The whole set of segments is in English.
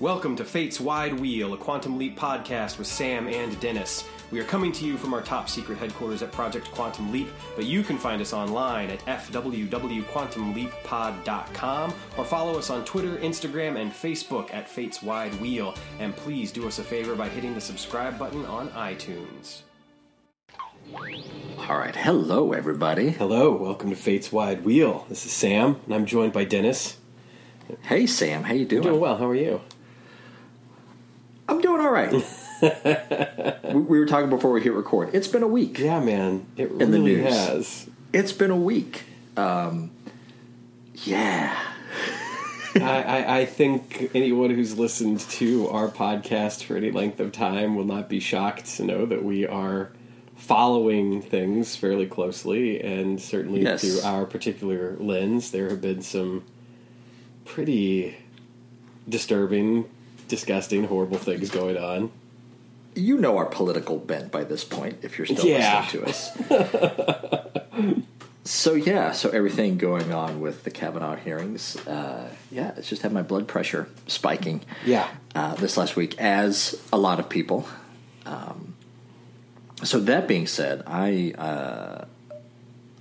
Welcome to Fate's Wide Wheel, a Quantum Leap podcast with Sam and Dennis. We are coming to you from our top secret headquarters at Project Quantum Leap, but you can find us online at fwwquantumleappod.com or follow us on Twitter, Instagram, and Facebook at Fate's Wide Wheel. And please do us a favor by hitting the subscribe button on iTunes. All right, hello everybody. Hello, welcome to Fate's Wide Wheel. This is Sam, and I'm joined by Dennis. Hey Sam, how you doing? Doing well. How are you? I'm doing all right. we, we were talking before we hit record. It's been a week. Yeah, man, it In the really news. has. It's been a week. Um, yeah. I, I, I think anyone who's listened to our podcast for any length of time will not be shocked to know that we are following things fairly closely, and certainly Yes. through our particular lens, there have been some pretty disturbing, disgusting, horrible things going on. You know our political bent by this point if you're still Yeah. listening to us. so yeah, so everything going on with the Kavanaugh hearings, uh, yeah, it's just had my blood pressure spiking. Yeah. uh, this last week, as a lot of people. Um, so that being said, I uh,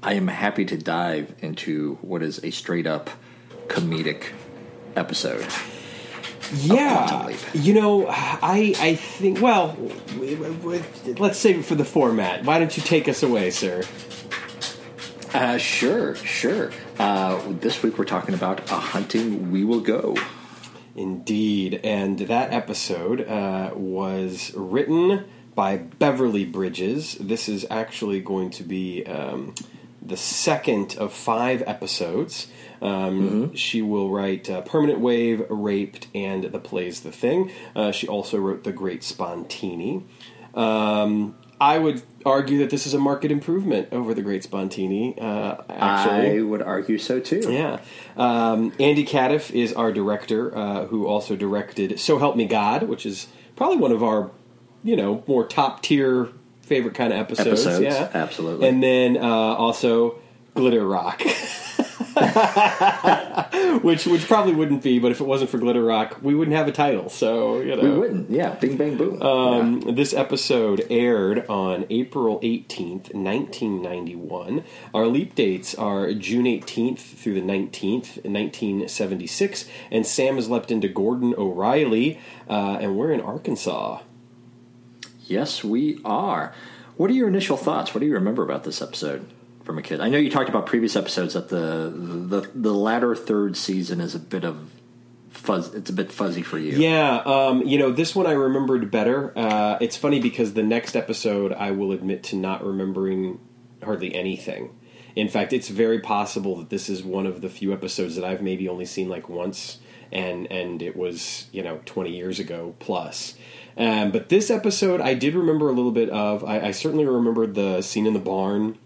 I am happy to dive into what is a straight up comedic episode. Yeah, you know, I I think. Well, w- w- w- let's save it for the format. Why don't you take us away, sir? Uh, sure, sure. Uh, this week we're talking about a hunting we will go. Indeed, and that episode uh, was written by Beverly Bridges. This is actually going to be um, the second of five episodes. Um, She will write uh, Permanent Wave, Raped, and The Play's the Thing. Uh, she also wrote The Great Spontini. Um, I would argue that this is a market improvement over The Great Spontini, uh, actually. I would argue so too. Yeah. Um, Andy Cadiff is our director, uh, who also directed So Help Me God, which is probably one of our, you know, more top tier favorite kind of episodes. Episodes, yeah, absolutely. And then uh, also Glitter Rock. which which probably wouldn't be, but if it wasn't for Glitter Rock, we wouldn't have a title. So you know, We wouldn't. Yeah, bing bang boom. um, This episode aired on April 18th, 1991. Our leap dates are June 18th through the 19th, 1976. And Sam has leapt into Gordon O'Reilly, uh, and we're in Arkansas. Yes, we are. What are your initial thoughts? What do you remember about this episode from a kid? I know you talked about previous episodes that the the the latter third season is a bit of fuzz. It's a bit fuzzy for you. Yeah, um, you know, this one I remembered better. Uh, it's funny because the next episode I will admit to not remembering hardly anything. In fact, it's very possible that this is one of the few episodes that I've maybe only seen like once, and and it was you know twenty years ago plus. Um, but this episode I did remember a little bit of. I, I certainly remembered the scene in the barn.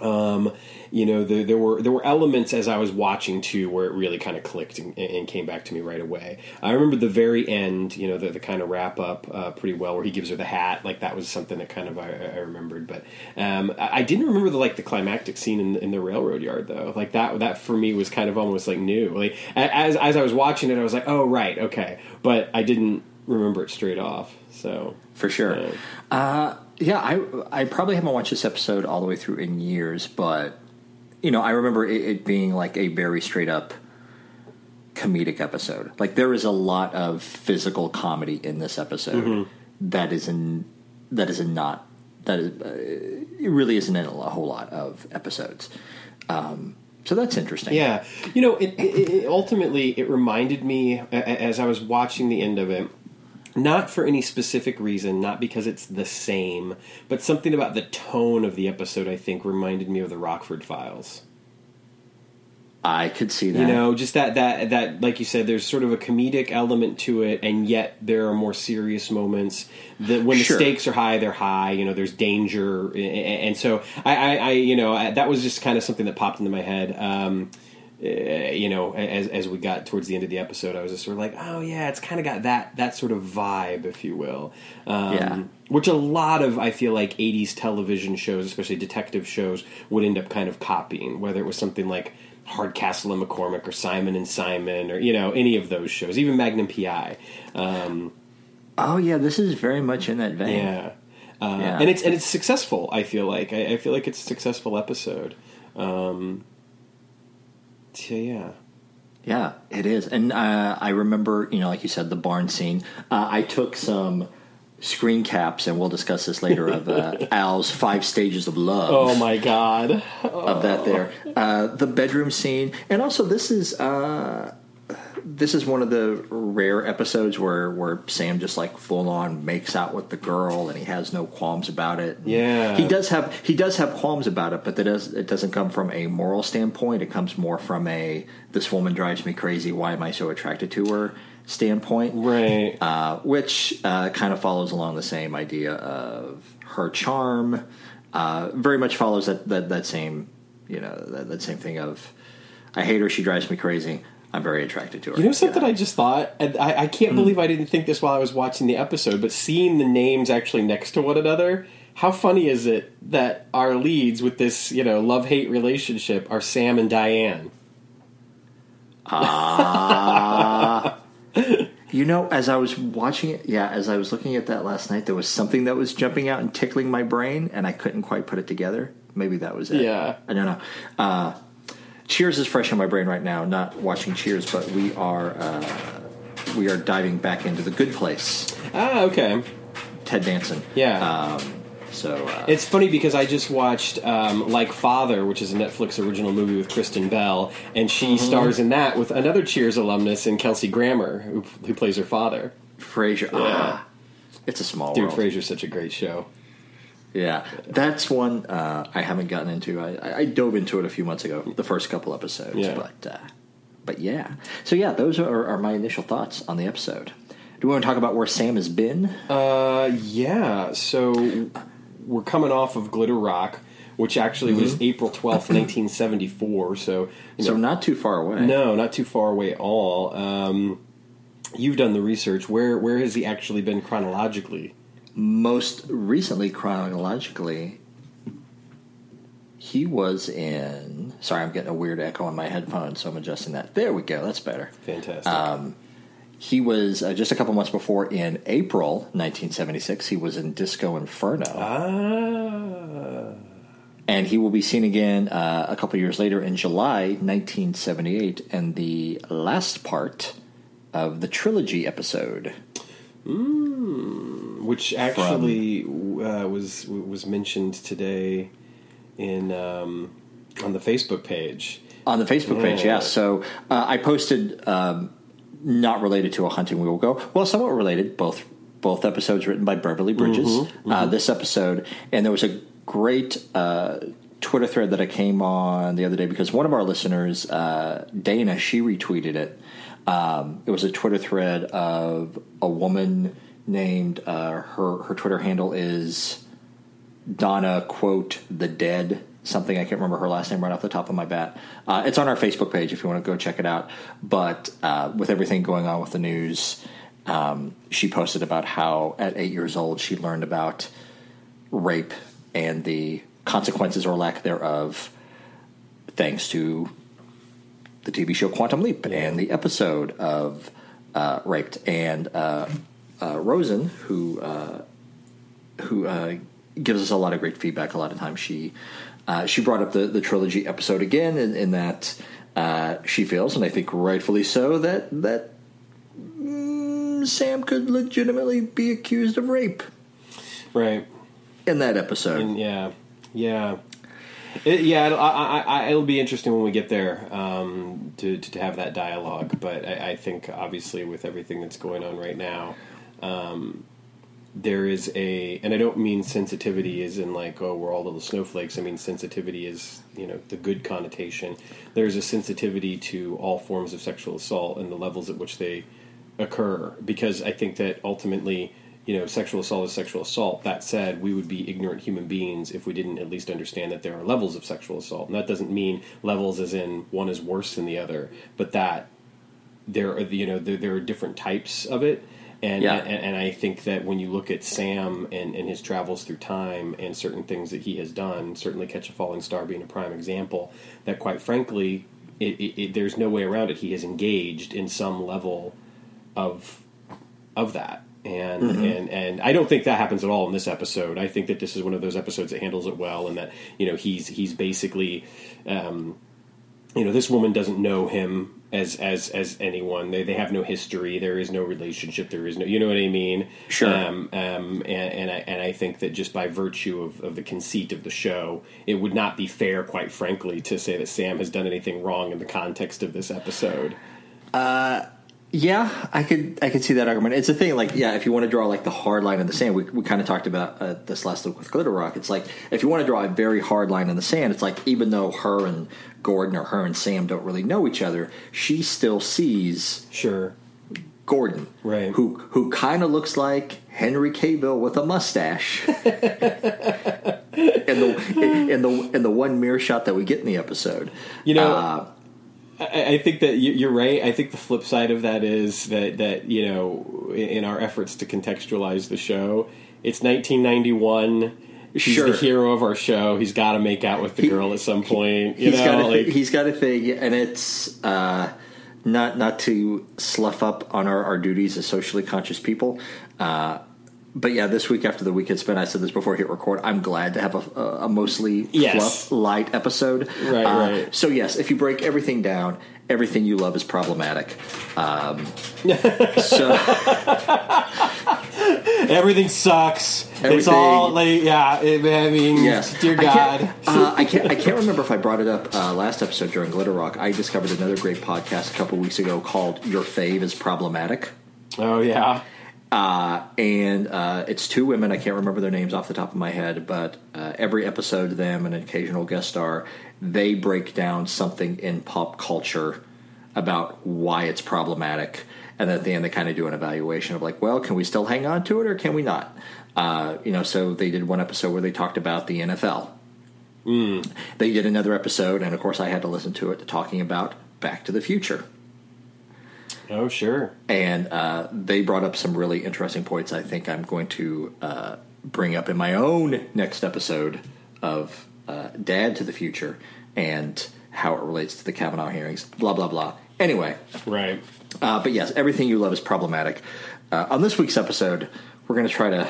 Um, you know, the, there were there were elements as I was watching too where it really kind of clicked and, and came back to me right away. I remember the very end, you know, the, the kind of wrap up uh, pretty well where he gives her the hat. Like that was something that kind of I, I remembered. But um, I, I didn't remember the like the climactic scene in, in the railroad yard though. Like that that for me was kind of almost like new. Like as as I was watching it, I was like, oh right, okay, but I didn't remember it straight off. So for sure. Yeah. Uh, yeah, I I probably haven't watched this episode all the way through in years, but you know, I remember it, it being like a very straight up comedic episode. Like there is a lot of physical comedy in this episode Mm-hmm. that is in that is in not that is uh, it really isn't in a whole lot of episodes. Um, so that's interesting. Yeah, you know, it, it, it ultimately it reminded me as I was watching the end of it. Not for any specific reason, not because it's the same, but something about the tone of the episode. I think reminded me of the Rockford Files. I could see that. You know, just that that that like you said, there's sort of a comedic element to it, and yet there are more serious moments. That when Sure. the stakes are high, they're high. You know, there's danger, and so I, I, I you know, I, that was just kind of something that popped into my head. Um, you know, as as we got towards the end of the episode, I was just sort of like, oh yeah, it's kind of got that that sort of vibe, if you will. Um, Yeah. Which a lot of I feel like '80s television shows, especially detective shows, would end up kind of copying. Whether it was something like Hardcastle and McCormick or Simon and Simon or you know any of those shows, even Magnum PI. Um, oh yeah, this is very much in that vein. yeah. Uh, Yeah. and it's and it's successful. I feel like I, I feel like it's a successful episode. Um, so yeah, Yeah, it is. And uh, I remember, you know, like you said, the barn scene. Uh, I took some screen caps, and we'll discuss this later, of uh, Al's five stages of love. Oh my god. of that there. Uh, the bedroom scene, and also this is uh, this is one of the rare episodes where where Sam just like full on makes out with the girl, and he has no qualms about it. Yeah. he does have he does have qualms about it, but that does it doesn't come from a moral standpoint. It comes more from a this woman drives me crazy. Why am I so attracted to her? Standpoint, Right. uh, which uh, kind of follows along the same idea of her charm. Uh, very much follows that, that, that same, you know, that, that same thing of, I hate her, she drives me crazy. I'm very attracted to her. You know something I just thought? I, I can't believe I didn't think this while I was watching the episode, but seeing the names actually next to one another, how funny is it that our leads with this, you know, love hate relationship are Sam and Diane? Ah. You know, as I was watching it, yeah, as I was looking at that last night, there was something that was jumping out and tickling my brain, and I couldn't quite put it together. Maybe that was it. Yeah. I don't know. Uh, Cheers is fresh in my brain right now. Not watching Cheers, but we are uh, we are diving back into the Good Place. Ah, okay. Ted Danson. Yeah. Um, so uh, It's funny because I just watched um, Like Father, which is a Netflix original movie with Kristen Bell, and she Mm-hmm. stars in that with another Cheers alumnus in Kelsey Grammer, who, who plays her father. Frasier. Ah, it's a small Dude, world. Frasier's such a great show. Yeah, that's one uh, I haven't gotten into. I, I- dove into it a few months ago, the first couple episodes. Yeah. But uh, but yeah, so yeah, those are, are my initial thoughts on the episode. Do we want to talk about where Sam has been? Uh, yeah. So we're coming off of Glitter Rock, which actually was April twelfth, nineteen seventy four. So, you so not too far away. no, not too far away at all. Um, you've done the research. Where where has he actually been chronologically? Most recently, chronologically, he was in. Sorry, I'm getting a weird echo on my headphones, so I'm adjusting that. There we go. That's better. Fantastic. He was uh, just a couple months before in April 1976. He was in Disco Inferno. ah, and he will be seen again uh, a couple years later in July 1978 in the last part of the trilogy episode. Which actually uh, was was mentioned today in um, on the Facebook page. On the Facebook page, Yeah. yes. So uh, I posted, um, not related to a hunting we will go. Well, somewhat related. Both both episodes written by Beverly Bridges. Uh, this episode, and there was a great uh, Twitter thread that I came on the other day because one of our listeners, uh, Dana, she retweeted it. Um, it was a Twitter thread of a woman named uh, her her Twitter handle is Donna quote the dead something I can't remember her last name right off the top of my bat. Uh, it's on our Facebook page if you want to go check it out. But uh, with everything going on with the news, um, she posted about how at eight years old she learned about rape and the consequences or lack thereof, thanks to the TV show Quantum Leap and the episode of uh, Raped and uh, uh, Rosen, who uh, who uh, gives us a lot of great feedback. A lot of times, she uh, she brought up the the trilogy episode again, in, in that uh, she feels, and I think rightfully so, that that mm, Sam could legitimately be accused of rape Right. in that episode. And yeah, yeah, it, yeah. It'll, I, I, it'll be interesting when we get there um, to, to have that dialogue. But I, I think obviously with everything that's going on right now, um, there is a, and I don't mean sensitivity is in like oh we're all little snowflakes. I mean sensitivity is you know the good connotation. There's a sensitivity to all forms of sexual assault and the levels at which they occur because I think that ultimately, you know, sexual assault is sexual assault. That said, we would be ignorant human beings if we didn't at least understand that there are levels of sexual assault. And that doesn't mean levels as in one is worse than the other, but that there are you know there, there are different types of it. And, Yeah. and and I think that when you look at Sam and, and his travels through time and certain things that he has done, certainly Catch a Falling Star being a prime example, that quite frankly, it, it, it, there's no way around it. He has engaged in some level of of that, and Mm-hmm. and and I don't think that happens at all in this episode. I think that this is one of those episodes that handles it well, and that you know he's he's basically, um, you know, this woman doesn't know him as as as anyone. They they have no history. There is no relationship. There is no, you know what I mean? Sure. Um, um, and, and I and I think that just by virtue of, of the conceit of the show, it would not be fair, quite frankly, to say that Sam has done anything wrong in the context of this episode. Yeah, I could I could see that argument. It's a thing like yeah, if you want to draw like the hard line in the sand, we we kind of talked about uh, this last week with Glitter Rock. It's like if you want to draw a very hard line in the sand, it's like even though her and Gordon or her and Sam don't really know each other, she still sees Sure. Gordon, Right. Who who kind of looks like Henry Cavill with a mustache. in the in the in the one mirror shot that we get in the episode, You know, Uh, I, I think that you- you're right. I think the flip side of that is that that you know, in in our efforts to contextualize the show, it's 1991. He's Sure. the hero of our show. He's got to make out with the He- girl at some point. You he's know, got a, like he's got a thing, and it's uh, not not to slough up on our, our duties as socially conscious people. Uh, but yeah, this week after the week had spent, I said this before hit record. I'm glad to have a, a, mostly Yes. fluff light episode. Right, Uh, right. So yes, if you break everything down, everything you love is problematic. Um, so everything sucks. It's all like yeah. It, I mean, Yes, dear I God. can't, uh, I can't. I can't remember if I brought it up uh, last episode during Glitter Rock. I discovered another great podcast a couple weeks ago called "Your Fave is Problematic," Oh yeah. Uh, and uh, it's two women. I can't remember their names off the top of my head, but uh, every episode, them and an occasional guest star, they break down something in pop culture about why it's problematic. And then at the end, they kind of do an evaluation of like, well, can we still hang on to it or can we not? Uh, you know, so they did one episode where they talked about the NFL. They did another episode, and of course, I had to listen to it, talking about Back to the Future. Oh sure. And uh, they brought up some really interesting points. I think I'm going to uh, bring up in my own next episode of uh, Dad to the Future and how it relates to the Kavanaugh hearings. Blah blah blah. Anyway, Right. uh, but yes, everything you love is problematic. Uh, on this week's episode, we're going to try to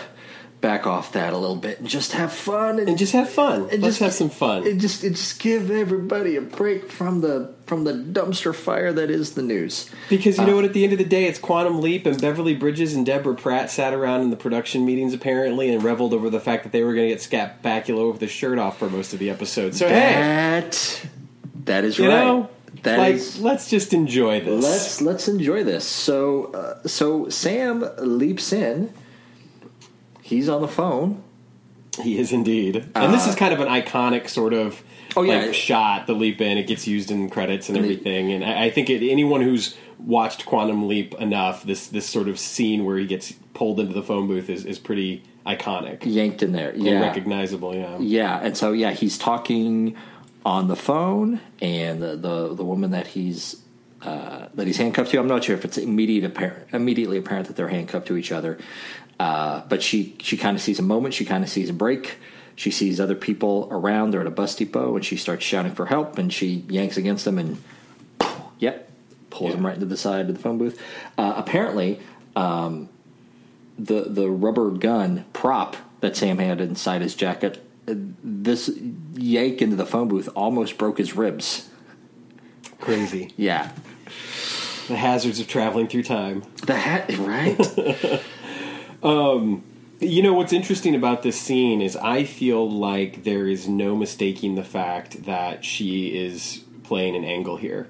back off that a little bit and just have fun and, And just have fun. and Let's just have some fun. And just and just give everybody a break from the from the dumpster fire that is the news. Because Uh, you know what? At the end of the day, it's Quantum Leap, and Beverly Bridges and Deborah Pratt sat around in the production meetings apparently and reveled over the fact that they were going to get Scott Bakula with the shirt off for most of the episode. So hey, That that is you right. know, That like is- let's just enjoy this. let's let's enjoy this. So uh, so Sam leaps in. He's on the phone. He is indeed, and this is kind of an iconic sort of. Uh, Oh, yeah. like, shot the leap in. It gets used in credits and And the- everything, and I, I think it, anyone who's watched Quantum Leap enough, this this sort of scene where he gets pulled into the phone booth is, is pretty iconic Yanked in there. Yeah. recognizable. Yeah, Yeah, and so yeah, he's talking on the phone, and the the, the woman that he's uh, that he's handcuffed to. I'm not sure if it's immediate apparent, immediately apparent that they're handcuffed to each other, uh, but she she kind of sees a moment. She kind of sees a break. She sees other people around. They're at a bus depot, and she starts shouting for help. And she yanks against them, and yep, pulls Yeah. him right into the side of the phone booth. Uh, apparently, um, the the rubber gun prop that Sam had inside his jacket, this yank into the phone booth almost broke his ribs. crazy. Yeah, The hazards of traveling through time. the hat, right? Um, you know what's interesting about this scene is I feel like there is no mistaking the fact that she is playing an angle here.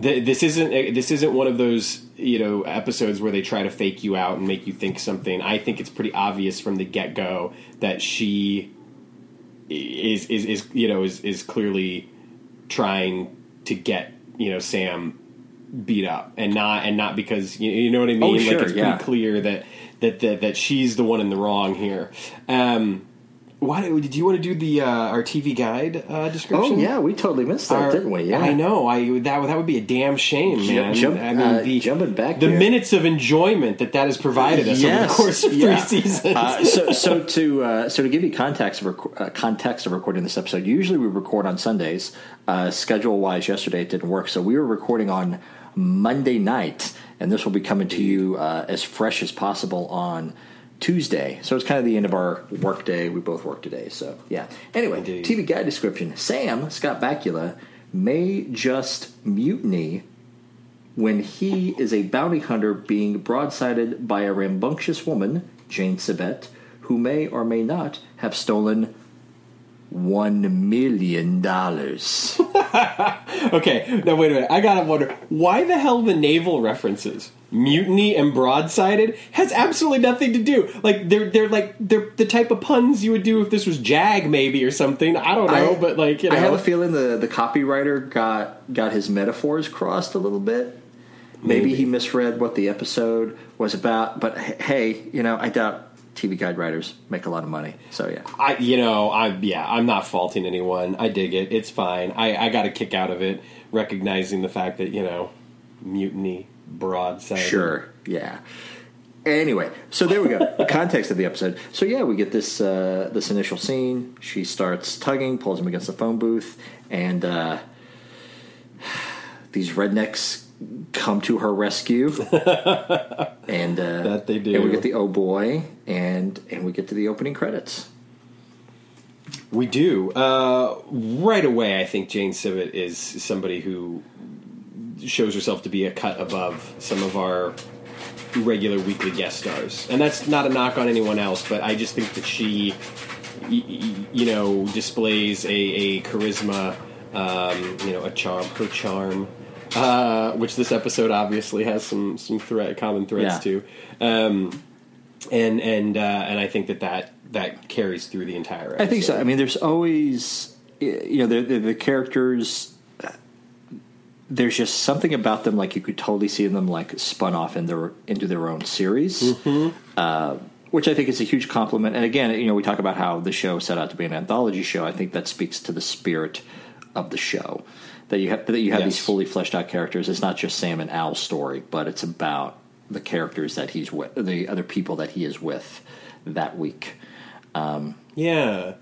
Th- This isn't eh, this isn't one of those you know episodes where they try to fake you out and make you think something. I think it's pretty obvious from the get go that she is is is you know is is clearly trying to get you know Sam beat up and not and not because you, you know what I mean. Oh, like it's yeah. pretty clear that, that that that she's the one in the wrong here. Um, why did you want to do the uh, our TV guide uh, description? Oh yeah, we totally missed that, Our- didn't we? Yeah, I know. I that that would be a damn shame, man. jump- I mean, uh, the jumping back the here. minutes of enjoyment that that has provided us over the course of yeah. three seasons. Uh, so, so to uh, so to give you context of rec- uh, context of recording this episode, usually we record on Sundays. Uh, schedule wise, yesterday it didn't work, so we were recording on Monday night, and this will be coming to you uh, as fresh as possible on Tuesday. So it's kind of the end of our work day. We both work today, so yeah. Anyway, Indeed. TV guide description: Sam Scott Bakula may just mutiny when he is a bounty hunter being broadsided by a rambunctious woman, Jane Sibbett, who may or may not have stolen one million dollars. okay, now wait a minute. I gotta wonder why the hell the naval references mutiny and broadsided has absolutely nothing to do. Like they're they're like they're the type of puns you would do if this was Jag maybe or something. I don't know, but like you know, I have a feeling the, the copywriter got got his metaphors crossed a little bit. Maybe, Maybe. he misread what the episode was about. But hey, you know, I doubt TV guide writers make a lot of money. So yeah. I, you know, I yeah, I'm not faulting anyone. I dig it. It's fine. I, I got a kick out of it, recognizing the fact that you know, mutiny, broadside. Sure. Yeah. Anyway, so there we go. the context of the episode. So yeah, we get this uh, this initial scene. She starts tugging, pulls him against the phone booth, and uh, these rednecks come to her rescue. and uh, That they do. And we get the oh boy, and and we get to the opening credits. We do. Uh, right away, I think Jane Sibbett is somebody who shows herself to be a cut above some of our regular weekly guest stars. And that's not a knock on anyone else, but I just think that she, you know, displays a, a charisma, um, you know, a charm, her charm. Uh, which this episode obviously has some some thread, common threads Yeah. to, um, and and uh, and I think that that that carries through the entire. Episode. I think so. I mean, there's always, you know, the, the, the characters. There's just something about them, like you could totally see them like spun off in their into their own series, Mm-hmm. uh, which I think is a huge compliment. And again, you know, we talk about how the show set out to be an anthology show. I think that speaks to the spirit of the show that you have that you have Yes. these fully fleshed out characters. It's not just Sam and Al's story, but it's about the characters that he's with, the other people that he is with that week. Yeah.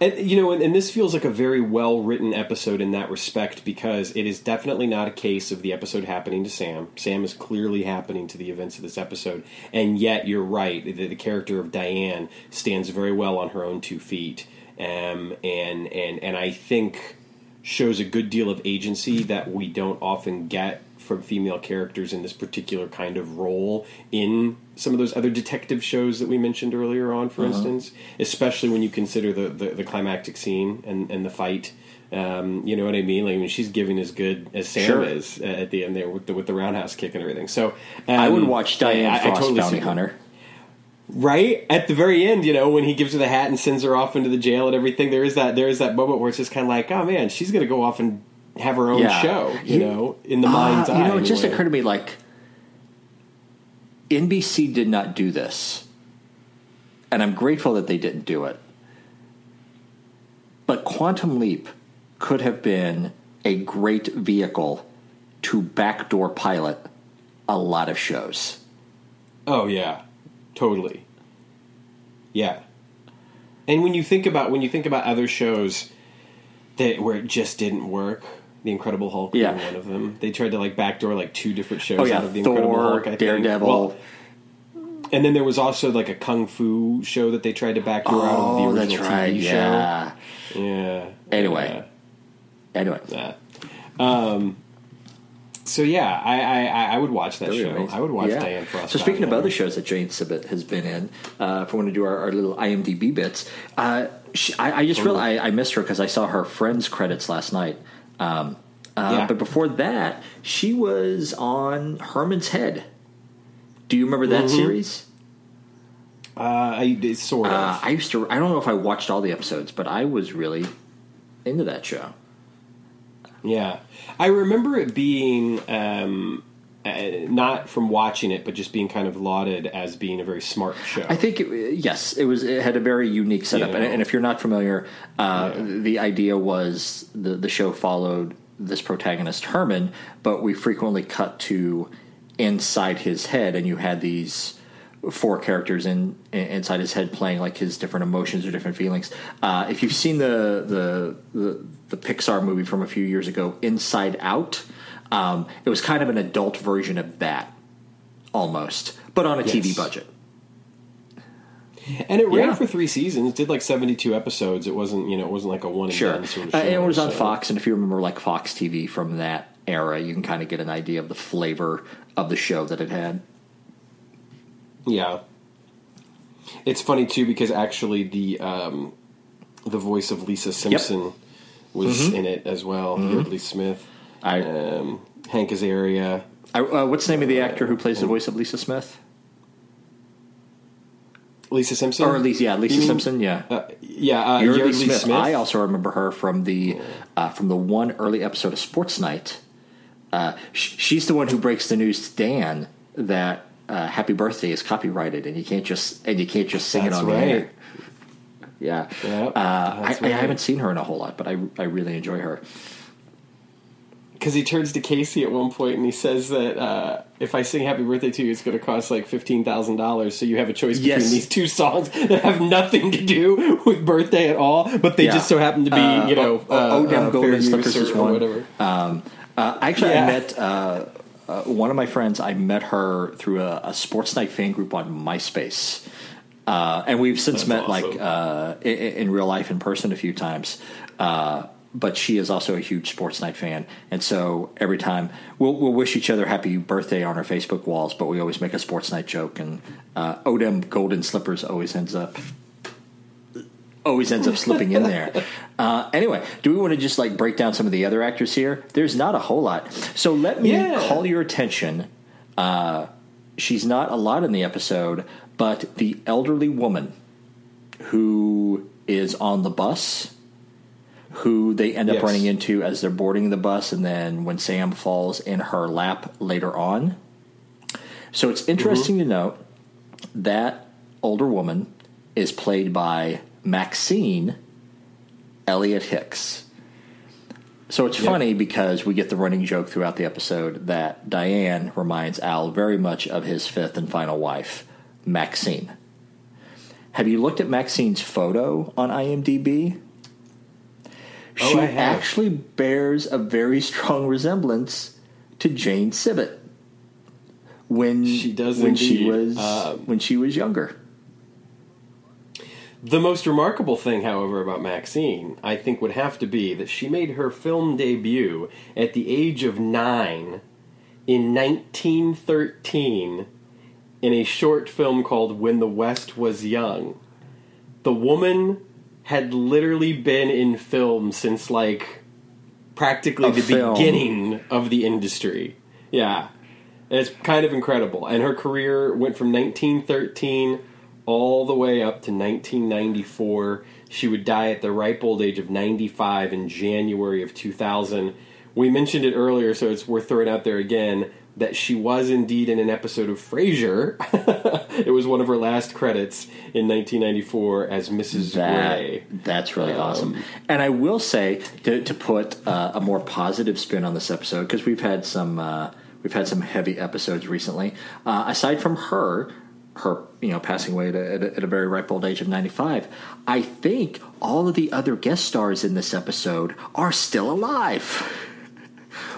And you know, and, and this feels like a very well written episode in that respect because it is definitely not a case of the episode happening to Sam. Sam is clearly happening to the events of this episode, and yet you're right. The, the character of Diane stands very well on her own two feet, um, and and and I think shows a good deal of agency that we don't often get from female characters in this particular kind of role in some of those other detective shows that we mentioned earlier on, for instance, especially when you consider the, the, the climactic scene and, and the fight. Um, you know what I mean? Like, I mean, she's giving as good as Sam Sure. is uh, at the end there with the, with the roundhouse kick and everything. So um, I would watch Diane I- I Frost, totally Bounty Hunter. Right at the very end, you know, when he gives her the hat and sends her off into the jail and everything, there is that there is that moment where it's just kind of like, oh man, she's going to go off and have her own Yeah. show, you You- know, in the mind's Uh, eye. You know, it just occurred to me like NBC did not do this, and I'm grateful that they didn't do it. But Quantum Leap could have been a great vehicle to backdoor pilot a lot of shows. Oh yeah, totally. Yeah, and when you think about when you think about other shows that where it just didn't work, The Incredible Hulk being one of them. They tried to like backdoor like two different shows Oh yeah, out of The Incredible Thor, Hulk. I think. Daredevil. Well, and then there was also like a kung fu show that they tried to backdoor out of the oh, original that's TV right. show. Yeah. Yeah. Anyway. Anyway, Yeah. Um, so yeah, I, I I- would watch that show. amazing. I would watch Yeah. Diane Frost. So speaking of other shows that Jane Sibbett has been in, uh, if we want to do our, our little IMDb bits, uh, she, I, I just realized I, I missed her because I saw her Friends credits last night. Um, uh, Yeah. But before that, she was on Herman's Head. Do you remember that Mm-hmm. series? uh, I sort of. Uh, I used to. I don't know if I watched all the episodes, but I was really into that show. Yeah, I remember it being um, uh, not from watching it, but just being kind of lauded as being a very smart show. I think it, yes, it was. It had a very unique setup, You and, and if you're not familiar, uh, Yeah. the idea was the the show followed this protagonist Herman, but we frequently cut to inside his head, and you had these four characters in, in inside his head playing like his different emotions or different feelings. Uh, if you've seen the, the the the Pixar movie from a few years ago, Inside Out, um, it was kind of an adult version of that, almost, but on a TV budget. and it ran Yeah. for three seasons, did like seventy two episodes. It wasn't you know it wasn't like a one and Sure, done sort of uh, show. and it was on so- Fox. And if you remember, like Fox TV from that era, you can kind of get an idea of the flavor of the show that it had. Yeah, it's funny too because actually the um, the voice of Lisa Simpson was Mm-hmm. in it as well. Yeardley Smith, I, um, Hank Azaria. I uh, what's the name of the actor who plays the voice of Lisa Smith? Lisa Simpson, Or least, yeah, Lisa mean- Simpson. Yeah, uh, yeah, uh, Smith. Smith. I also remember her from the uh, from the one early episode of Sports Night. Uh, sh- she's the one who breaks the news to Dan that uh, "Happy Birthday" is copyrighted, and you can't just and you can't just sing That's it on right. the air. Yeah, Yeah, uh, I, that's I haven't seen her in a whole lot, but I I really enjoy her. because he turns to Casey at one point and he says that uh, if I sing "Happy Birthday" to you, it's going to cost like fifteen thousand dollars. So you have a choice between Yes. these two songs that have nothing to do with birthday at all, but they Yeah. just so happen to be, Uh, you know, O- uh, Odem uh, Golden Slippers or, or one. whatever. Uh, actually, Yeah. I met uh, one of my friends. I met her through a, a sports night fan group on MySpace, uh, and we've since That's met awesome. like uh, in, in real life in person a few times. Uh, but she is also a huge sports night fan, and so every time we'll, we'll wish each other happy birthday on our Facebook walls. But we always make a sports night joke, and uh, Odem Golden Slippers always ends up always ends up slipping in there. Uh, anyway, do we want to just like break down some of the other actors here? There's not a whole lot. So let me Yeah. call your attention. Uh, she's not a lot in the episode, but the elderly woman who is on the bus, who they end up Yes. running into as they're boarding the bus, and then when Sam falls in her lap later on. So it's interesting to note that older woman is played by Maxine Elliott Hicks. So it's Yep. funny because we get the running joke throughout the episode that Diane reminds Al very much of his fifth and final wife, Maxine. Have you looked at Maxine's photo on IMDb? Oh, She actually bears a very strong resemblance to Jane Sibbett when She does when she was Um, when she was younger. The most remarkable thing, however, about Maxine, I think, would have to be that she made her film debut at the age of nine in 1913 in a short film called When the West Was Young. The woman had literally been in film since, like, practically A the film. beginning of the industry. Yeah. It's kind of incredible. And her career went from 1913 all the way up to 1994. She would die at the ripe old age of 95 in January of 2000. We mentioned it earlier, so it's worth throwing out there again that she was indeed in an episode of Frasier. it was one of her last credits in 1994 as Mrs. Gray. That's really Um, awesome. And I will say to, to put uh, a more positive spin on this episode because we've had some uh, we've had some heavy episodes recently. Uh, aside from her, her you know passing away at a, at a, very ripe old age of ninety five, I think all of the other guest stars in this episode are still alive.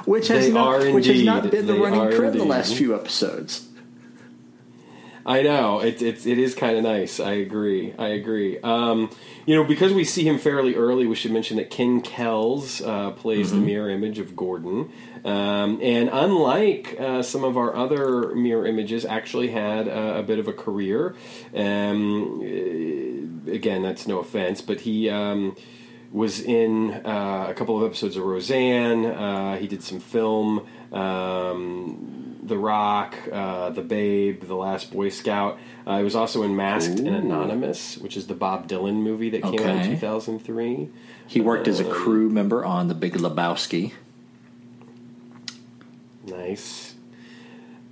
Which has They not, which has not been the They running are trend the last few episodes. I know it, it, it is kind of nice. I agree. I agree. Um, you know, because we see him fairly early, we should mention that Ken Kells uh, plays Mm-hmm. the mirror image of Gordon, um, and unlike uh, some of our other mirror images, actually had uh, a bit of a career. Um, uh, again, that's no offense, but he. Um, was in uh, a couple of episodes of Roseanne. Uh, he did some film, um, The Rock, uh, The Babe, The Last Boy Scout. Uh, he was also in Masked and Anonymous, which is the Bob Dylan movie that came out in 2003. He worked as a Um, crew member on The Big Lebowski. Nice.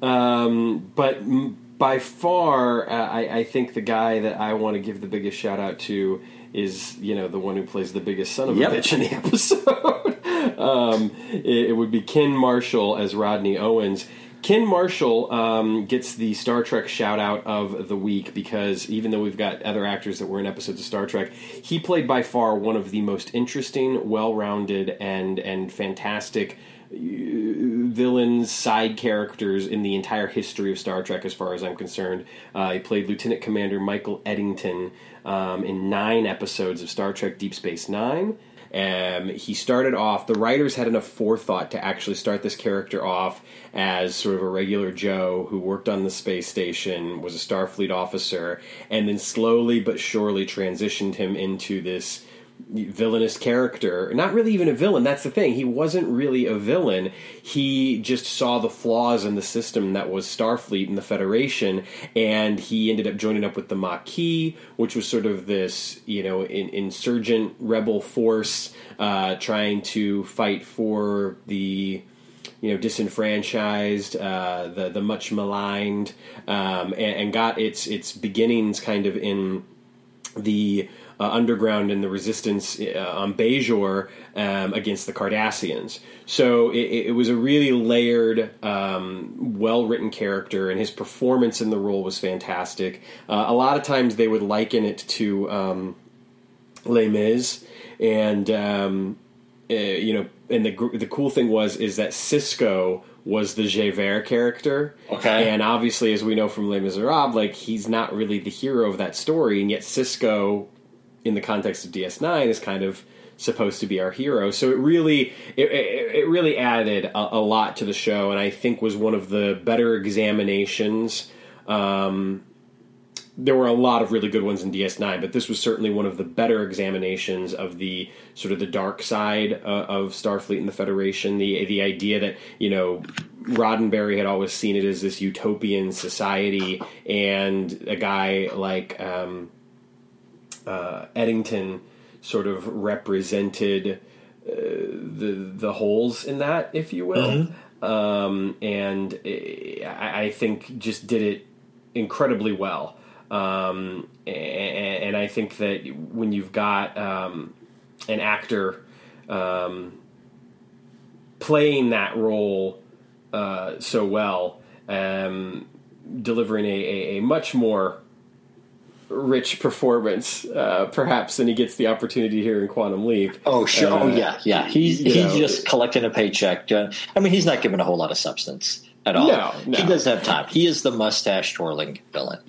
Um, but m- by far, uh, I, I think the guy that I want to give the biggest shout out to is you know the one who plays the biggest son of Yep. a bitch in the episode. um, it, it would be Ken Marshall as Rodney Owens. Ken Marshall um, gets the Star Trek shout out of the week because even though we've got other actors that were in episodes of Star Trek, he played by far one of the most interesting, well rounded, and and fantastic uh, villains, side characters in the entire history of Star Trek, as far as I'm concerned. Uh, he played Lieutenant Commander Michael Eddington um, in nine episodes of Star Trek Deep Space Nine. Um, he started off, the writers had enough forethought to actually start this character off as sort of a regular Joe who worked on the space station, was a Starfleet officer, and then slowly but surely transitioned him into this villainous character. Not really even a villain. That's the thing. He wasn't really a villain. He just saw the flaws in the system that was Starfleet and the Federation, and he ended up joining up with the Maquis, which was sort of this, you know, in, insurgent rebel force uh, trying to fight for the you know disenfranchised, uh, the the much maligned, um, and, and got its its beginnings kind of in the uh, underground and the resistance uh, on Bajor um, against the Cardassians. So it, it was a really layered, um, well written character, and his performance in the role was fantastic. Uh, a lot of times they would liken it to um, Les Mis, and um, uh, you know, and the the cool thing was is that Sisko was the Javert character. Okay. And obviously, as we know from Les Miserables, like he's not really the hero of that story, and yet Sisko, in the context of DS9, is kind of supposed to be our hero. So it really, it, it, it really added a, a lot to the show, and I think was one of the better examinations. Um, there were a lot of really good ones in DS9, but this was certainly one of the better examinations of the sort of the dark side uh, of Starfleet and the Federation. The the idea that you know Roddenberry had always seen it as this utopian society, and a guy like um, uh, Eddington sort of represented uh, the the holes in that, if you will, um, and I, I think just did it incredibly well. Um, and, and I think that when you've got um, an actor um, playing that role uh, so well, um, delivering a, a, a much more rich performance, uh, perhaps, than he gets the opportunity here in Quantum Leap. Oh sure. Uh, oh yeah, yeah. He's he's know- just collecting a paycheck. Uh, I mean, he's not given a whole lot of substance at all. No, no. He doesn't have time. He is the mustache twirling villain.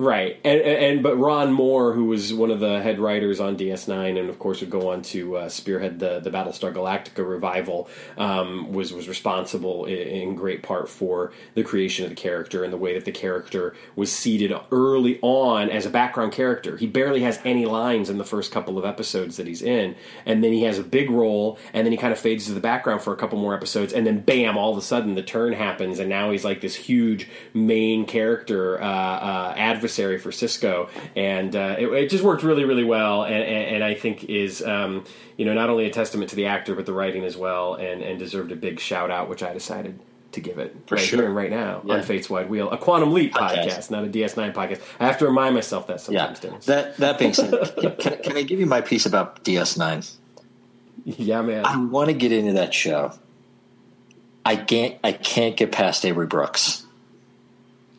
Right, and, and but Ron Moore, who was one of the head writers on DS9, and of course would go on to uh, spearhead the the Battlestar Galactica revival, um, was was responsible in, in great part for the creation of the character and the way that the character was seated early on as a background character. He barely has any lines in the first couple of episodes that he's in, and then he has a big role, and then he kind of fades to the background for a couple more episodes, and then bam, all of a sudden the turn happens, and now he's like this huge main character uh, uh, adversary for Sisko, and uh, it, it just worked really, really well, and, and, and I think is um, you know not only a testament to the actor but the writing as well, and, and deserved a big shout out, which I decided to give it For right sure. here and right now Yeah. on Fate's Wide Wheel, a Quantum Leap Podcast. podcast, not a DS9 podcast. I have to remind myself that Yeah. sometimes, Dennis. That that being said, can, can I give you my piece about DS9? yeah, man. I want to get into that show. I can't. I can't get past Avery Brooks.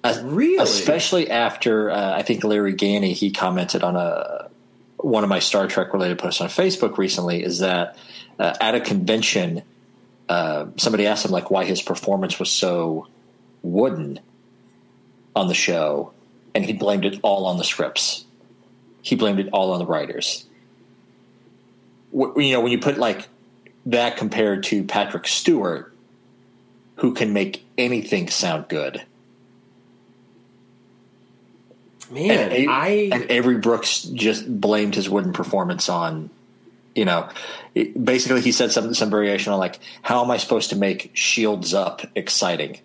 Really? especially after uh, I think Larry Ganey he commented on a one of my Star Trek related posts on Facebook recently. Is that uh, at a convention, uh, somebody asked him like why his performance was so wooden on the show, and he blamed it all on the scripts. He blamed it all on the writers. You know, when you put like that compared to Patrick Stewart, who can make anything sound good. Man, and, A- I and Avery Brooks just blamed his wooden performance on, you know, it- basically he said some some variation on like, how am I supposed to make Shields Up exciting?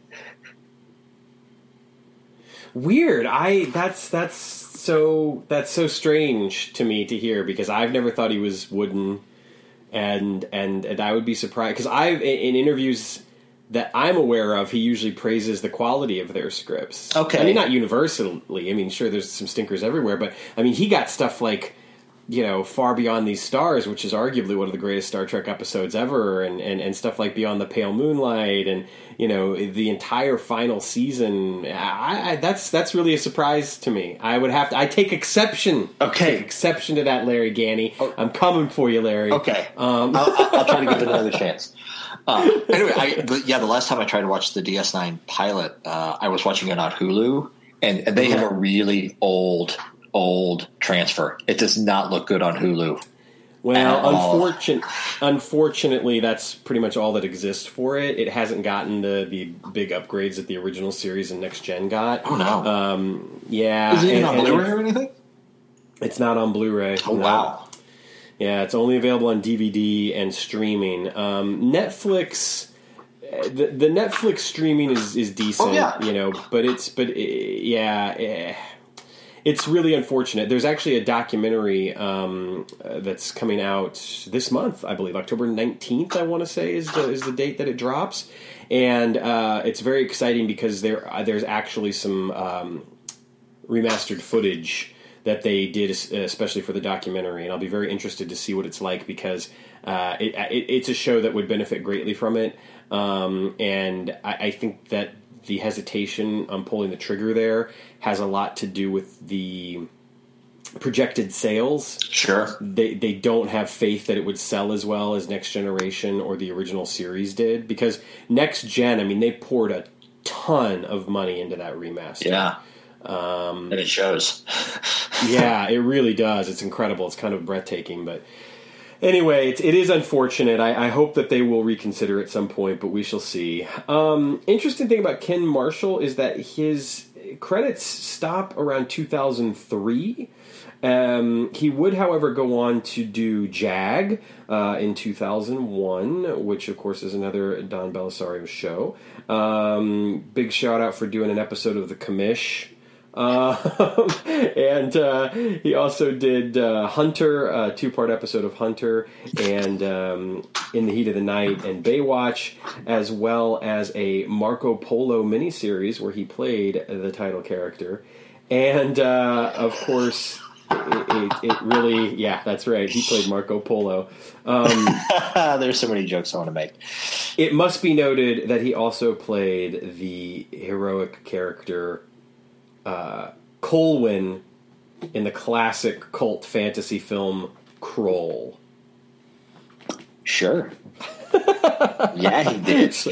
weird. I that's that's so that's so strange to me to hear because I've never thought he was wooden, and and and I would be surprised because I've in, in interviews that I'm aware of, he usually praises the quality of their scripts. Okay. I mean, not universally. I mean, sure, there's some stinkers everywhere, but I mean, he got stuff like, you know, Far Beyond These Stars, which is arguably one of the greatest Star Trek episodes ever, and, and, and stuff like Beyond the Pale Moonlight, and, you know, the entire final season. I, I, that's that's really a surprise to me. I would have to, I take exception. Okay. Take exception to that, Larry Ganny. I'm coming for you, Larry. Okay, Um, I'll, I'll, I'll try to give it another chance. Uh, anyway, I, the, yeah, the last time I tried to watch the DS9 pilot, uh, I was watching it on Hulu, and, and they have a really old, old transfer. It does not look good on Hulu. Well, unfortunate, unfortunately, that's pretty much all that exists for it. It hasn't gotten the, the big upgrades that the original series and next gen got. Oh no! Um, yeah, Is it even and- on Blu-ray or anything? It's not on Blu-ray. Oh no. wow! Yeah, it's only available on DVD and streaming. Um, Netflix, the, the Netflix streaming is is decent, Oh, yeah. you know, but it's but uh, yeah, eh, it's really unfortunate. There's actually a documentary um, uh, that's coming out this month, I believe, October nineteenth. I want to say is the is the date that it drops, and uh, it's very exciting because there uh, there's actually some. Um, remastered footage that they did, especially for the documentary, and I'll be very interested to see what it's like because uh, it, it, it's a show that would benefit greatly from it, um, and I, I think that the hesitation on pulling the trigger there has a lot to do with the projected sales Sure. they they don't have faith that it would sell as well as Next Generation or the original series did because Next Gen, I mean, they poured a ton of money into that remaster. Yeah. Um, and it shows. yeah, it really does. It's incredible. It's kind of breathtaking, but anyway, it, it is unfortunate. I, I hope that they will reconsider at some point, but we shall see. Um, interesting thing about Ken Marshall is that his credits stop around 2003. Um, he would, however, go on to do Jag uh, in 2001, which, of course, is another Don Bellisario show. Um, big shout out for doing an episode of The Commish. Um, and uh, he also did uh, Hunter, a two part episode of Hunter, and um, In the Heat of the Night, and Baywatch, as well as a Marco Polo miniseries where he played the title character. And uh, of course, it, it, it really, yeah, that's right. He played Marco Polo. Um, There's so many jokes I want to make. it must be noted that he also played the heroic character uh, Colwyn in the classic cult fantasy film Krull. Sure. yeah, he did. So,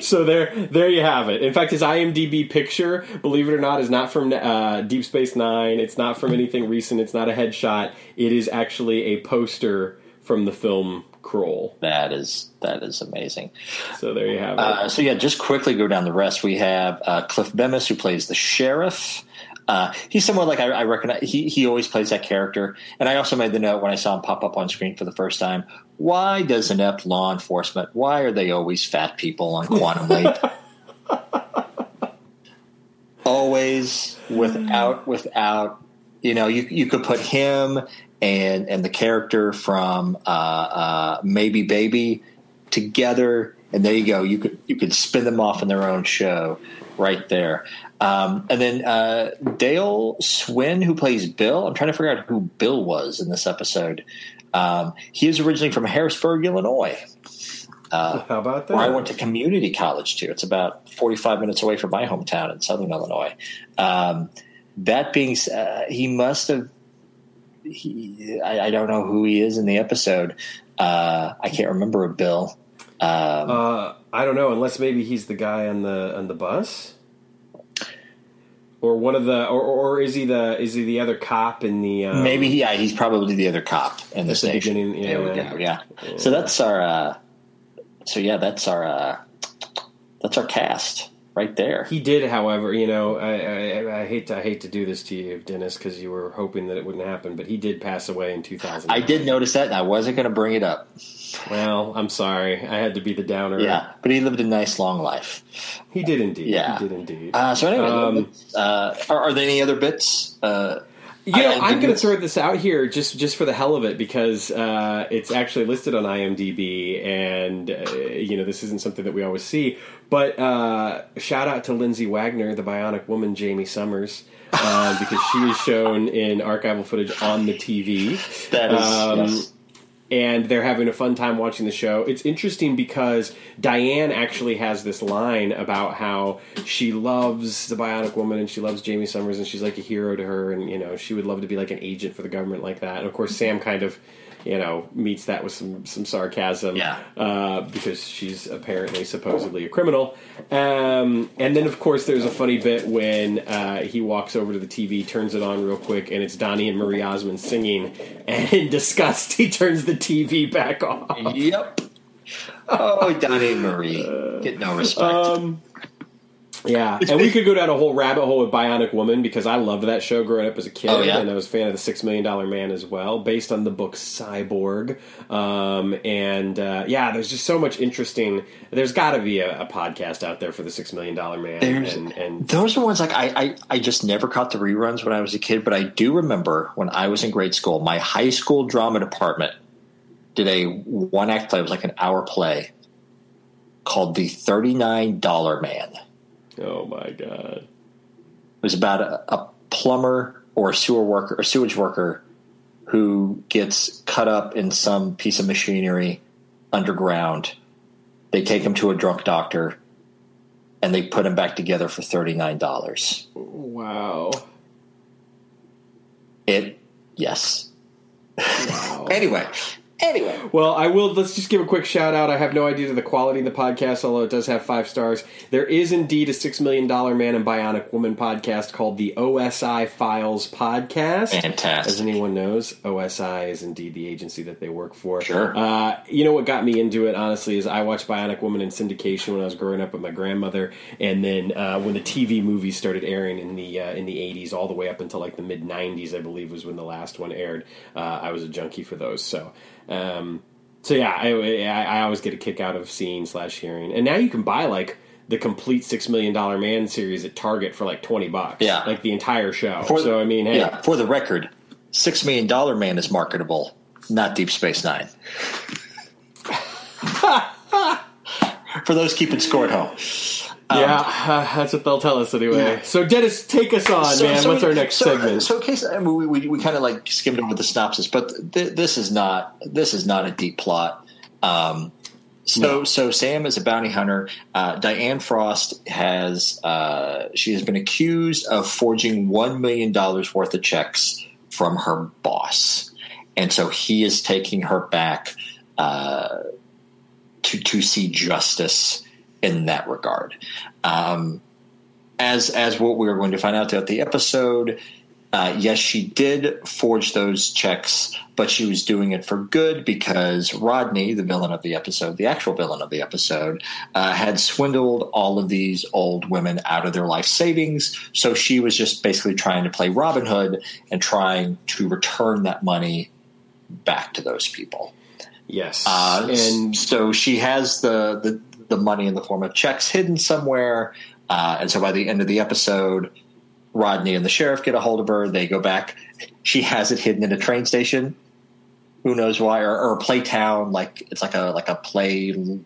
so there, there you have it. In fact, his IMDb picture, believe it or not, is not from uh, Deep Space Nine. It's not from anything recent. It's not a headshot. It is actually a poster from the film Krull. That is that is amazing. So there you have it. Uh, so yeah, just quickly go down the rest. We have uh, Cliff Bemis who plays the sheriff. Uh, he's somewhat like I, I recognize. He he always plays that character. And I also made the note when I saw him pop up on screen for the first time. Why does inept law enforcement? Why are they always fat people on Quantum Leap? always without without you know you you could put him and and the character from uh, uh, maybe baby together and there you go you could you could spin them off in their own show right there um, and then uh, Dale Swin who plays Bill I'm trying to figure out who Bill was in this episode um, he is originally from Harrisburg Illinois How about that? where I went to community college too. It's about 45 minutes away from my hometown in southern Illinois. Um, that being said, he must have. He, I, I don't know who he is in the episode. Uh, I can't remember a Bill. Um, Uh, I don't know, unless maybe he's the guy on the on the bus, or one of the, or, or is he the is he the other cop in the? Um, maybe he, yeah, he's probably the other cop in the At the station. we yeah. go. Yeah. So that's our. Uh, so yeah, that's our. Uh, that's our cast right there. He did, however, you know, I, I, I hate to I hate to do this to you, Dennis, because you were hoping that it wouldn't happen, but he did pass away in 2000. I did notice that, and I wasn't going to bring it up. Well, I'm sorry, I had to be the downer. Yeah, but he lived a nice long life. he did indeed. Yeah. he did indeed. Uh, so anyway, Um, uh, are, are there any other bits? Uh, You know, I'm going to throw this out here just just for the hell of it because uh, it's actually listed on IMDb, and uh, you know this isn't something that we always see. But uh, shout out to Lindsay Wagner, the Bionic Woman, Jaime Sommers, uh, because she is shown in archival footage on the TV. That is Um, yes. And they're having a fun time watching the show. It's interesting because Diane actually has this line about how she loves the Bionic Woman and she loves Jaime Sommers and she's like a hero to her, and you know she would love to be like an agent for the government like that. And of course, Sam kind of. You know, meets that with some some sarcasm, Yeah. uh, because she's apparently supposedly a criminal. Um, and then, of course, there's a funny bit when uh, he walks over to the TV, turns it on real quick, and it's Donnie and Marie Osmond singing. And in disgust, he turns the TV back off. Yep. Oh, Donnie and Marie get no respect. Um, yeah, and we could go down a whole rabbit hole with Bionic Woman because I loved that show growing up as a kid, Oh, yeah? and I was a fan of the Six Million Dollar Man as well, based on the book Cyborg. Um, and uh, yeah, there's just so much interesting. There's got to be a, a podcast out there for the Six Million Dollar Man, There's- and, and Those are ones like I, I, I just never caught the reruns when I was a kid, but I do remember when I was in grade school, my high school drama department did a one act play. It was like an hour play called The $39 Man. Oh my god, It was about a, a plumber or a sewer worker or sewage worker who gets cut up in some piece of machinery underground. They take him to a drunk doctor and they put him back together for $39. wow, It, yes. wow. Anyway, anyway, Well, I will. Let's just give a quick shout out. I have no idea to the quality of the podcast, although it does have five stars. There is indeed a Six Million Dollar Man and Bionic Woman podcast called the OSI Files Podcast. Fantastic. As anyone knows, OSI is indeed the agency that they work for. Sure. Uh, you know what got me into it, honestly, is I watched Bionic Woman in syndication when I was growing up with my grandmother, and then uh, when the TV movies started airing in the uh, in the '80s, all the way up until like the mid '90s, I believe was when the last one aired. Uh, I was a junkie for those, so. Um, so yeah, I, I, I always get a kick out of seeing slash hearing, and now you can buy like the complete Six Million Dollar Man series at Target for like twenty bucks. Yeah. like the entire show. For- so I mean, hey, yeah, for the record, Six Million Dollar Man is marketable, not Deep Space Nine. for those keeping score at home. Yeah, uh, that's what they'll tell us anyway. Yeah. So Dennis, take us on, man. What's we- our next so- segment? So, case I mean, we, we, we kind of like skimmed over the synopsis, but th- this is not this is not a deep plot. Um, so so Sam is a bounty hunter. Uh, Diane Frost has uh, she has been accused of forging one million dollars worth of checks from her boss, and so he is taking her back uh, to to see justice in that regard. Um, as as what we are going to find out throughout the episode, uh, yes, she did forge those checks, but she was doing it for good because Rodney, the villain of the episode, the actual villain of the episode, uh, had swindled all of these old women out of their life savings. So she was just basically trying to play Robin Hood and trying to return that money back to those people. yes, Uh, and so she has the, the the money in the form of checks hidden somewhere, uh, and so by the end of the episode, Rodney and the sheriff get a hold of her. They go back. She has it hidden in a train station. Who knows why? Or, or a play town, like it's like a like a playground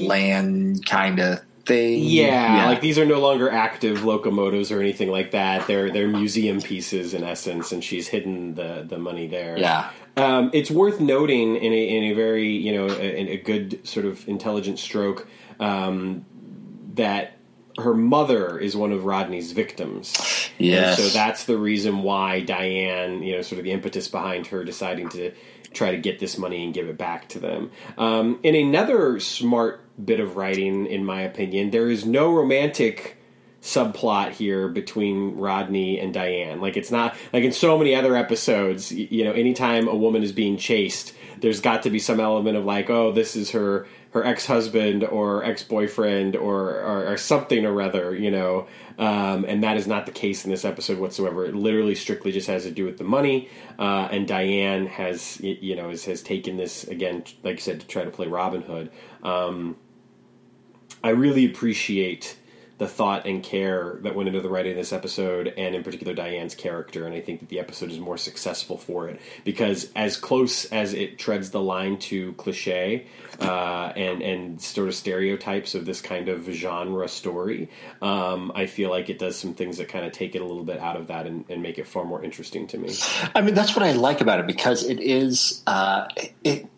land kind of thing. Yeah, like these are no longer active locomotives or anything like that. They're they're museum pieces in essence, and she's hidden the the money there. yeah. Um, it's worth noting in a, in a very you know a, a good sort of intelligent stroke um, that her mother is one of Rodney's victims. Yes. And so that's the reason why Diane, you know, sort of the impetus behind her deciding to try to get this money and give it back to them. Um, in another smart bit of writing, in my opinion, there is no romantic subplot here between Rodney and Diane. Like it's not like in so many other episodes, you know, anytime a woman is being chased, there's got to be some element of like, oh, this is her her ex-husband or ex-boyfriend or or, or something or other, you know. Um, and that is not the case in this episode whatsoever. It literally strictly just has to do with the money. Uh, and Diane has, you know, has, has taken this again, like you said, to try to play Robin Hood. Um, I really appreciate the thought and care that went into the writing of this episode, and in particular Diane's character. And I think that the episode is more successful for it because, as close as it treads the line to cliche uh, and and sort of stereotypes of this kind of genre story, um, I feel like it does some things that kind of take it a little bit out of that and, and, make it far more interesting to me. I mean, that's what I like about it because it is uh, it.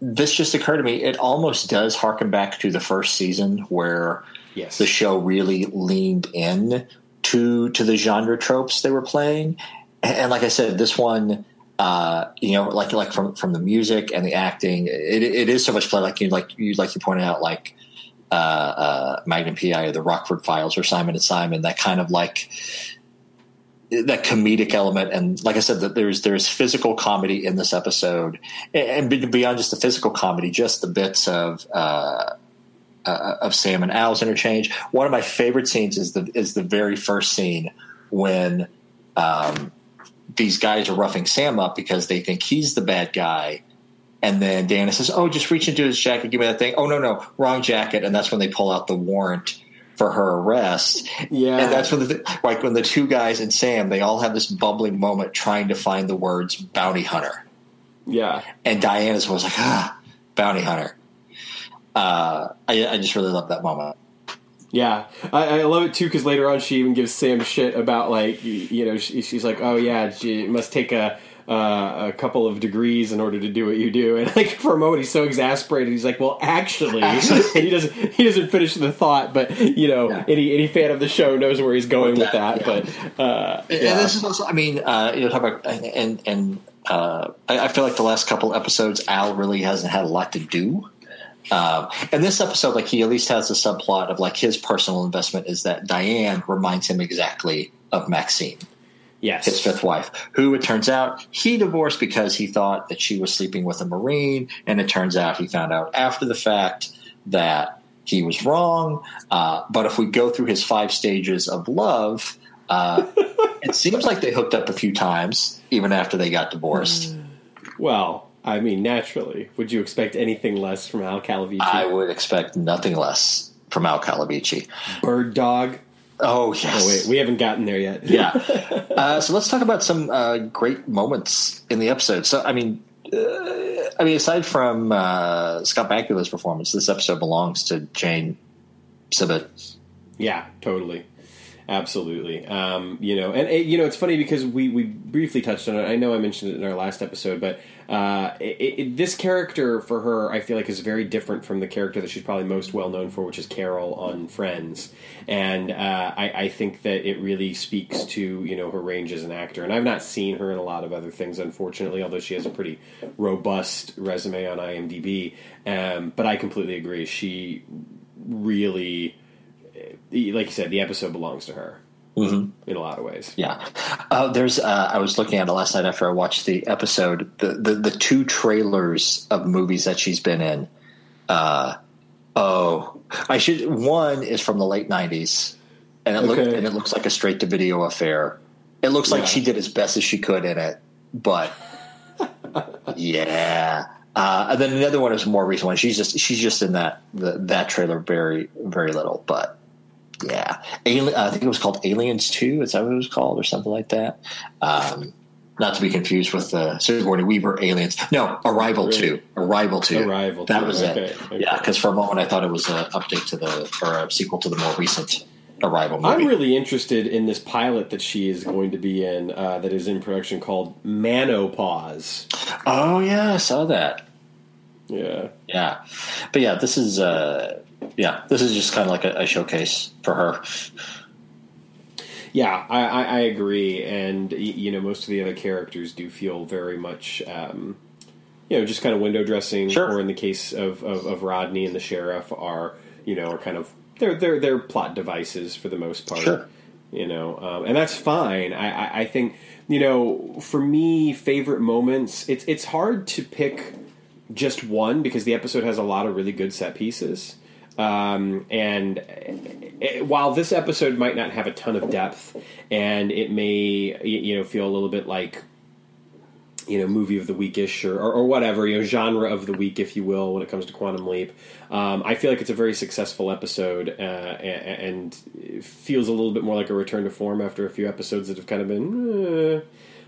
This just occurred to me. It almost does harken back to the first season where Yes. The show really leaned in to to the genre tropes they were playing, and, and like I said, this one. Uh, you know, like like from from the music and the acting, it, it is so much play. Like you like you like you pointed out, like uh, uh, Magnum PI or the Rockford Files or Simon and Simon. That kind of like that comedic element, and like I said, that there's there's physical comedy in this episode, and beyond just the physical comedy, just the bits of uh, uh, of Sam and Al's interchange. One of my favorite scenes is the is the very first scene when um, these guys are roughing Sam up because they think he's the bad guy. And then Dana says, "Oh, just reach into his jacket, give me that thing." Oh no, no, wrong jacket. And that's when they pull out the warrant for her arrest. Yeah, and that's when the like when the two guys and Sam they all have this bubbling moment trying to find the words bounty hunter. Yeah, and Diana's was like, "Ah, bounty hunter." uh, I, I, just really love that moment. Yeah, I, I love it too because later on she even gives Sam shit about like you, you know she, she's like oh yeah she must take a uh, a couple of degrees in order to do what you do and like for a moment he's so exasperated he's like well actually and he doesn't he doesn't finish the thought but you know yeah. any any fan of the show knows where he's going with that, yeah. but uh, and, yeah. this is also I mean uh, you know talk about and and uh, I, I feel like the last couple episodes Al really hasn't had a lot to do um, and this episode, like he at least has a subplot of like his personal investment is that Diane reminds him exactly of Maxine. Yes. His fifth wife, who it turns out he divorced because he thought that she was sleeping with a Marine. And it turns out he found out after the fact that he was wrong. Uh, but if we go through his five stages of love, uh, it seems like they hooked up a few times, even after they got divorced. Well, I mean, naturally, would you expect anything less from Al Calavicci? I would expect nothing less from Al Calavicci. Bird Dog. Oh yes. Oh wait, we haven't gotten there yet. yeah. Uh, so let's talk about some uh, great moments in the episode. So I mean, uh, I mean, aside from uh, Scott Bakula's performance, this episode belongs to Jane Sibbett. Yeah, totally. Absolutely. Um, you know, and you know, it's funny because we, we briefly touched on it. I know I mentioned it in our last episode, but uh, it, it, this character for her, I feel like, is very different from the character that she's probably most well known for, which is Carol on Friends. And uh, I, I, think that it really speaks to you know her range as an actor. And I've not seen her in a lot of other things, unfortunately, although she has a pretty robust resume on IMDb. Um, but I completely agree. She really like you said, the episode belongs to her mm-hmm. in a lot of ways. Yeah, uh, there's. Uh, I was looking at it last night after I watched the episode. The the, the two trailers of movies that she's been in. Uh, oh, I should. One is from the late '90s, and it okay. look, and it looks like a straight to video affair. It looks like she did as best as she could in it, but yeah. Uh, and then another one is a more recent one. She's just she's just in that the, that trailer very very little, but yeah, Alien, I think it was called Aliens Two. Is that what it was called, or something like that? Um, not to be confused with the Sigourney Weaver Aliens. No, Arrival really? Two. Arrival Two. Arrival. That was okay. it. Okay. Yeah, because for a moment I thought it was an update to the or a sequel to the more recent Arrival movie. I'm really interested in this pilot that she is going to be in uh, that is in production called Manopause. Oh yeah, I saw that. Yeah, yeah, but yeah, this is uh, yeah, this is just kind of like a, a showcase for her. Yeah, I, I, I, agree, and you know, most of the other characters do feel very much, um, you know, just kind of window dressing. Sure. Or in the case of, of, of, Rodney and the sheriff, are you know, are kind of they're they're they're plot devices for the most part. Sure. You know, um, and that's fine. I, I, I think you know, for me, favorite moments. It's it's hard to pick just one because the episode has a lot of really good set pieces. Um, and it, while this episode might not have a ton of depth, and it may you know feel a little bit like you know movie of the weekish or, or, or, whatever you know genre of the week if you will when it comes to quantum leap um, i feel like it's a very successful episode uh, and, and feels a little bit more like a return to form after a few episodes that have kind of been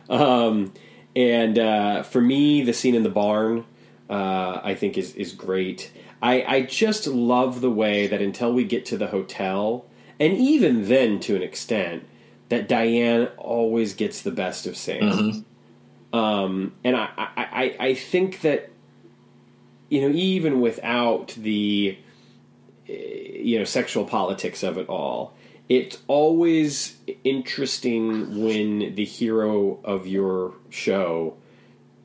uh, um, and uh, for me the scene in the barn uh, i think is, is great I, I just love the way that until we get to the hotel and even then to an extent that diane always gets the best of sam. Mm-hmm. Um, and I, I, I think that, you know, even without the, eh, you know, sexual politics of it all, it's always interesting when the hero of your show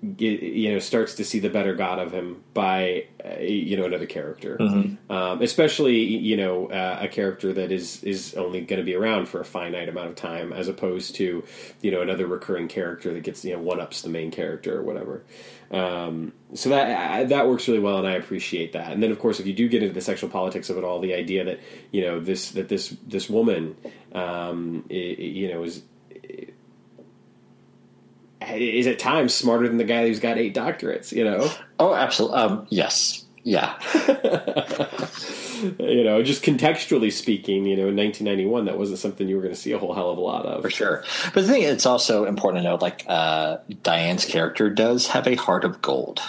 you know starts to see the better god of him by uh, you know another character. Mm-hmm. um, especially you know uh, a character that is is only going to be around for a finite amount of time as opposed to you know another recurring character that gets you know one ups the main character or whatever. Um, so that that works really well and I appreciate that. And then of course if you do get into the sexual politics of it all the idea that you know this that this this woman um, it, you know is is at times smarter than the guy who's got eight doctorates. You know? Oh, absolutely. Um, yes. Yeah. you know, just contextually speaking, you know, in 1991, that wasn't something you were going to see a whole hell of a lot of. For sure. But the thing, it's also important to note, like, uh, Diane's character does have a heart of gold.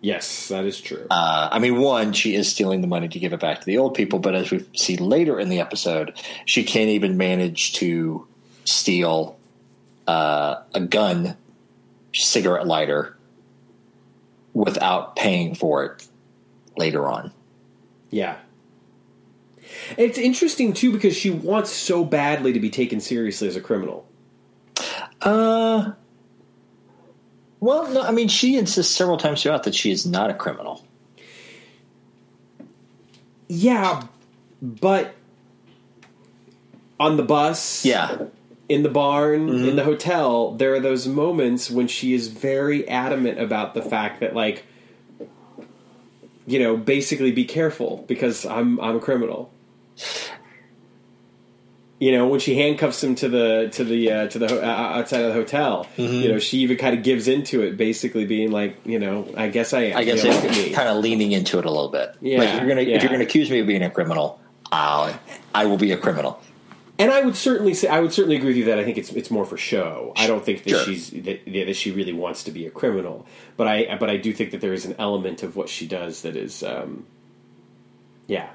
Yes, that is true. Uh, I mean, one, she is stealing the money to give it back to the old people, but as we see later in the episode, she can't even manage to steal uh, a gun, cigarette lighter, without paying for it later on. Yeah. It's interesting too because she wants so badly to be taken seriously as a criminal. Uh well, no, I mean she insists several times throughout that she is not a criminal. Yeah, but on the bus, yeah, in the barn, mm-hmm. in the hotel, there are those moments when she is very adamant about the fact that like you know, basically be careful because I'm I'm a criminal. You know, when she handcuffs him to the to the uh, to the uh, outside of the hotel, mm-hmm. you know, she even kind of gives into it, basically being like, you know, I guess I am. I guess you kind of leaning into it a little bit. Yeah, like you're gonna yeah. if you're gonna accuse me of being a criminal, I'll, I will be a criminal and I would certainly say I would certainly agree with you that I think it's it's more for show. I don't think that sure. she's that, that, she really wants to be a criminal, but I but I do think that there is an element of what she does that is, um, yeah,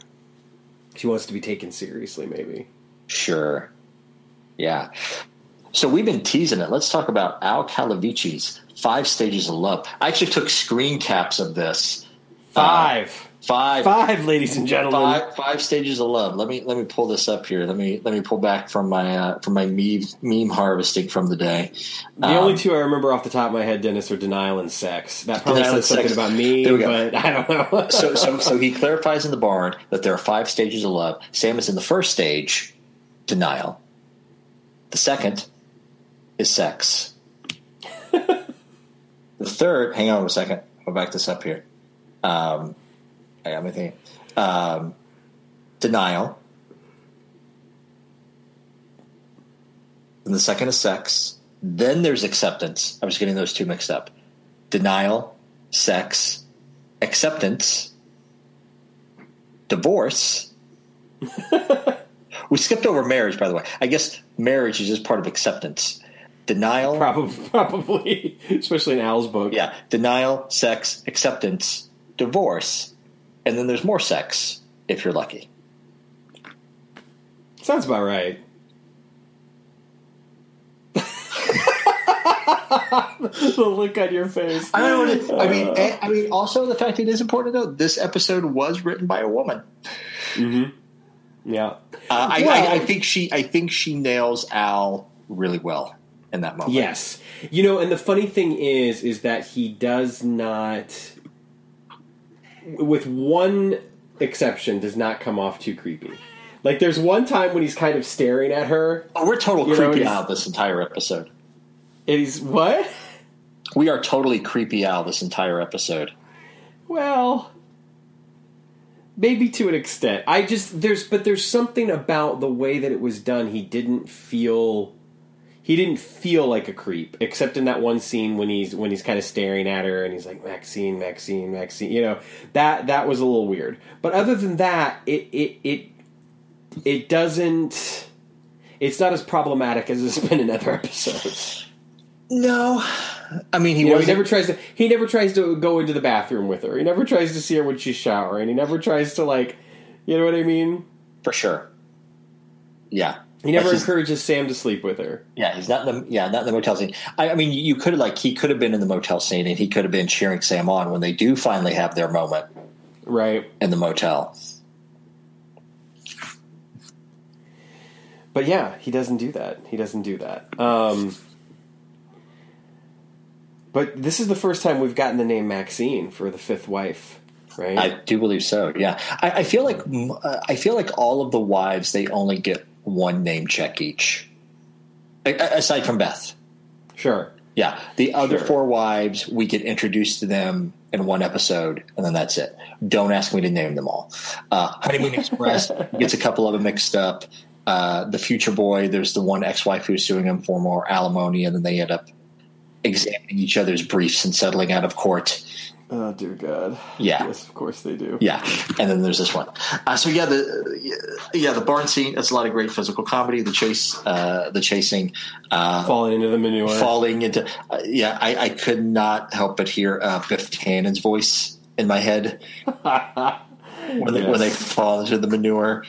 she wants to be taken seriously. Maybe. Sure. Yeah. So we've been teasing it. Let's talk about Al Calavicci's Five Stages of Love. I actually took screen caps of this. Five. Uh, Five, five, ladies and gentlemen. Five, five stages of love. Let me let me pull this up here. Let me let me pull back from my uh, from my meme meme harvesting from the day. The um, only two I remember off the top of my head, Dennis, are denial and sex. That probably says something about me, but I don't know. so so so he clarifies in the barn that there are five stages of love. Sam is in the first stage, denial. The second is sex. the third, hang on a second. I'll back this up here. Um, I got my thing. Um, denial. And the second is sex. Then there's acceptance. I was getting those two mixed up. Denial, sex, acceptance, divorce. we skipped over marriage, by the way. I guess marriage is just part of acceptance. Denial, probably, probably, especially in Al's book. Yeah, denial, sex, acceptance, divorce, and then there's more sex if you're lucky. Sounds about right. the look on your face. I don't know. I mean, uh, I mean, also the fact it is important to note this episode was written by a woman. Mm-hmm. Yeah, uh, I, I, I, think she. I think she nails Al really well in that moment. Yes, you know, and the funny thing is, is that he does not with one exception, does not come off too creepy. Like there's one time when he's kind of staring at her. Oh, we're total creepy know, out this entire episode. He's what? We are totally creepy out this entire episode. Well, maybe to an extent. I just there's but there's something about the way that it was done. He didn't feel he didn't feel like a creep, except in that one scene when he's when he's kind of staring at her and he's like Maxine, Maxine, Maxine. You know that that was a little weird. But other than that, it it it it doesn't. It's not as problematic as it's been in other episodes. No, I mean he You know, he never tries to. He never tries to go into the bathroom with her. He never tries to see her when she's showering. He never tries to like, you know what I mean. for sure. Yeah, He never he's- encourages Sam to sleep with her. Yeah, he's not in the yeah not in the motel scene. I, I mean, you could have like he could have been in the motel scene and he could have been cheering Sam on when they do finally have their moment Right. in the motel. But yeah, he doesn't do that. He doesn't do that. Um, but this is the first time we've gotten the name Maxine for the fifth wife, right? I do believe so. Yeah, I, I feel like uh, I feel like all of the wives they only get one name check each, aside from Beth. sure. Yeah, the other Sure. four wives we get introduced to them in one episode, and then that's it. Don't ask me to name them all. Uh, Honeymoon Express gets a couple of them mixed up. Uh, the future boy, there's the one ex-wife who's suing him for more alimony, and then they end up examining each other's briefs and settling out of court. Oh dear God. Yeah. Yes, of course they do. Yeah, and then there's this one. Uh, so yeah, the yeah the barn scene. That's a lot of great physical comedy. The chase, uh, the chasing, uh, Falling into the manure. falling into. Uh, yeah, I, I could not help but hear uh, Biff Tannen's voice in my head when they, when they fall into the manure.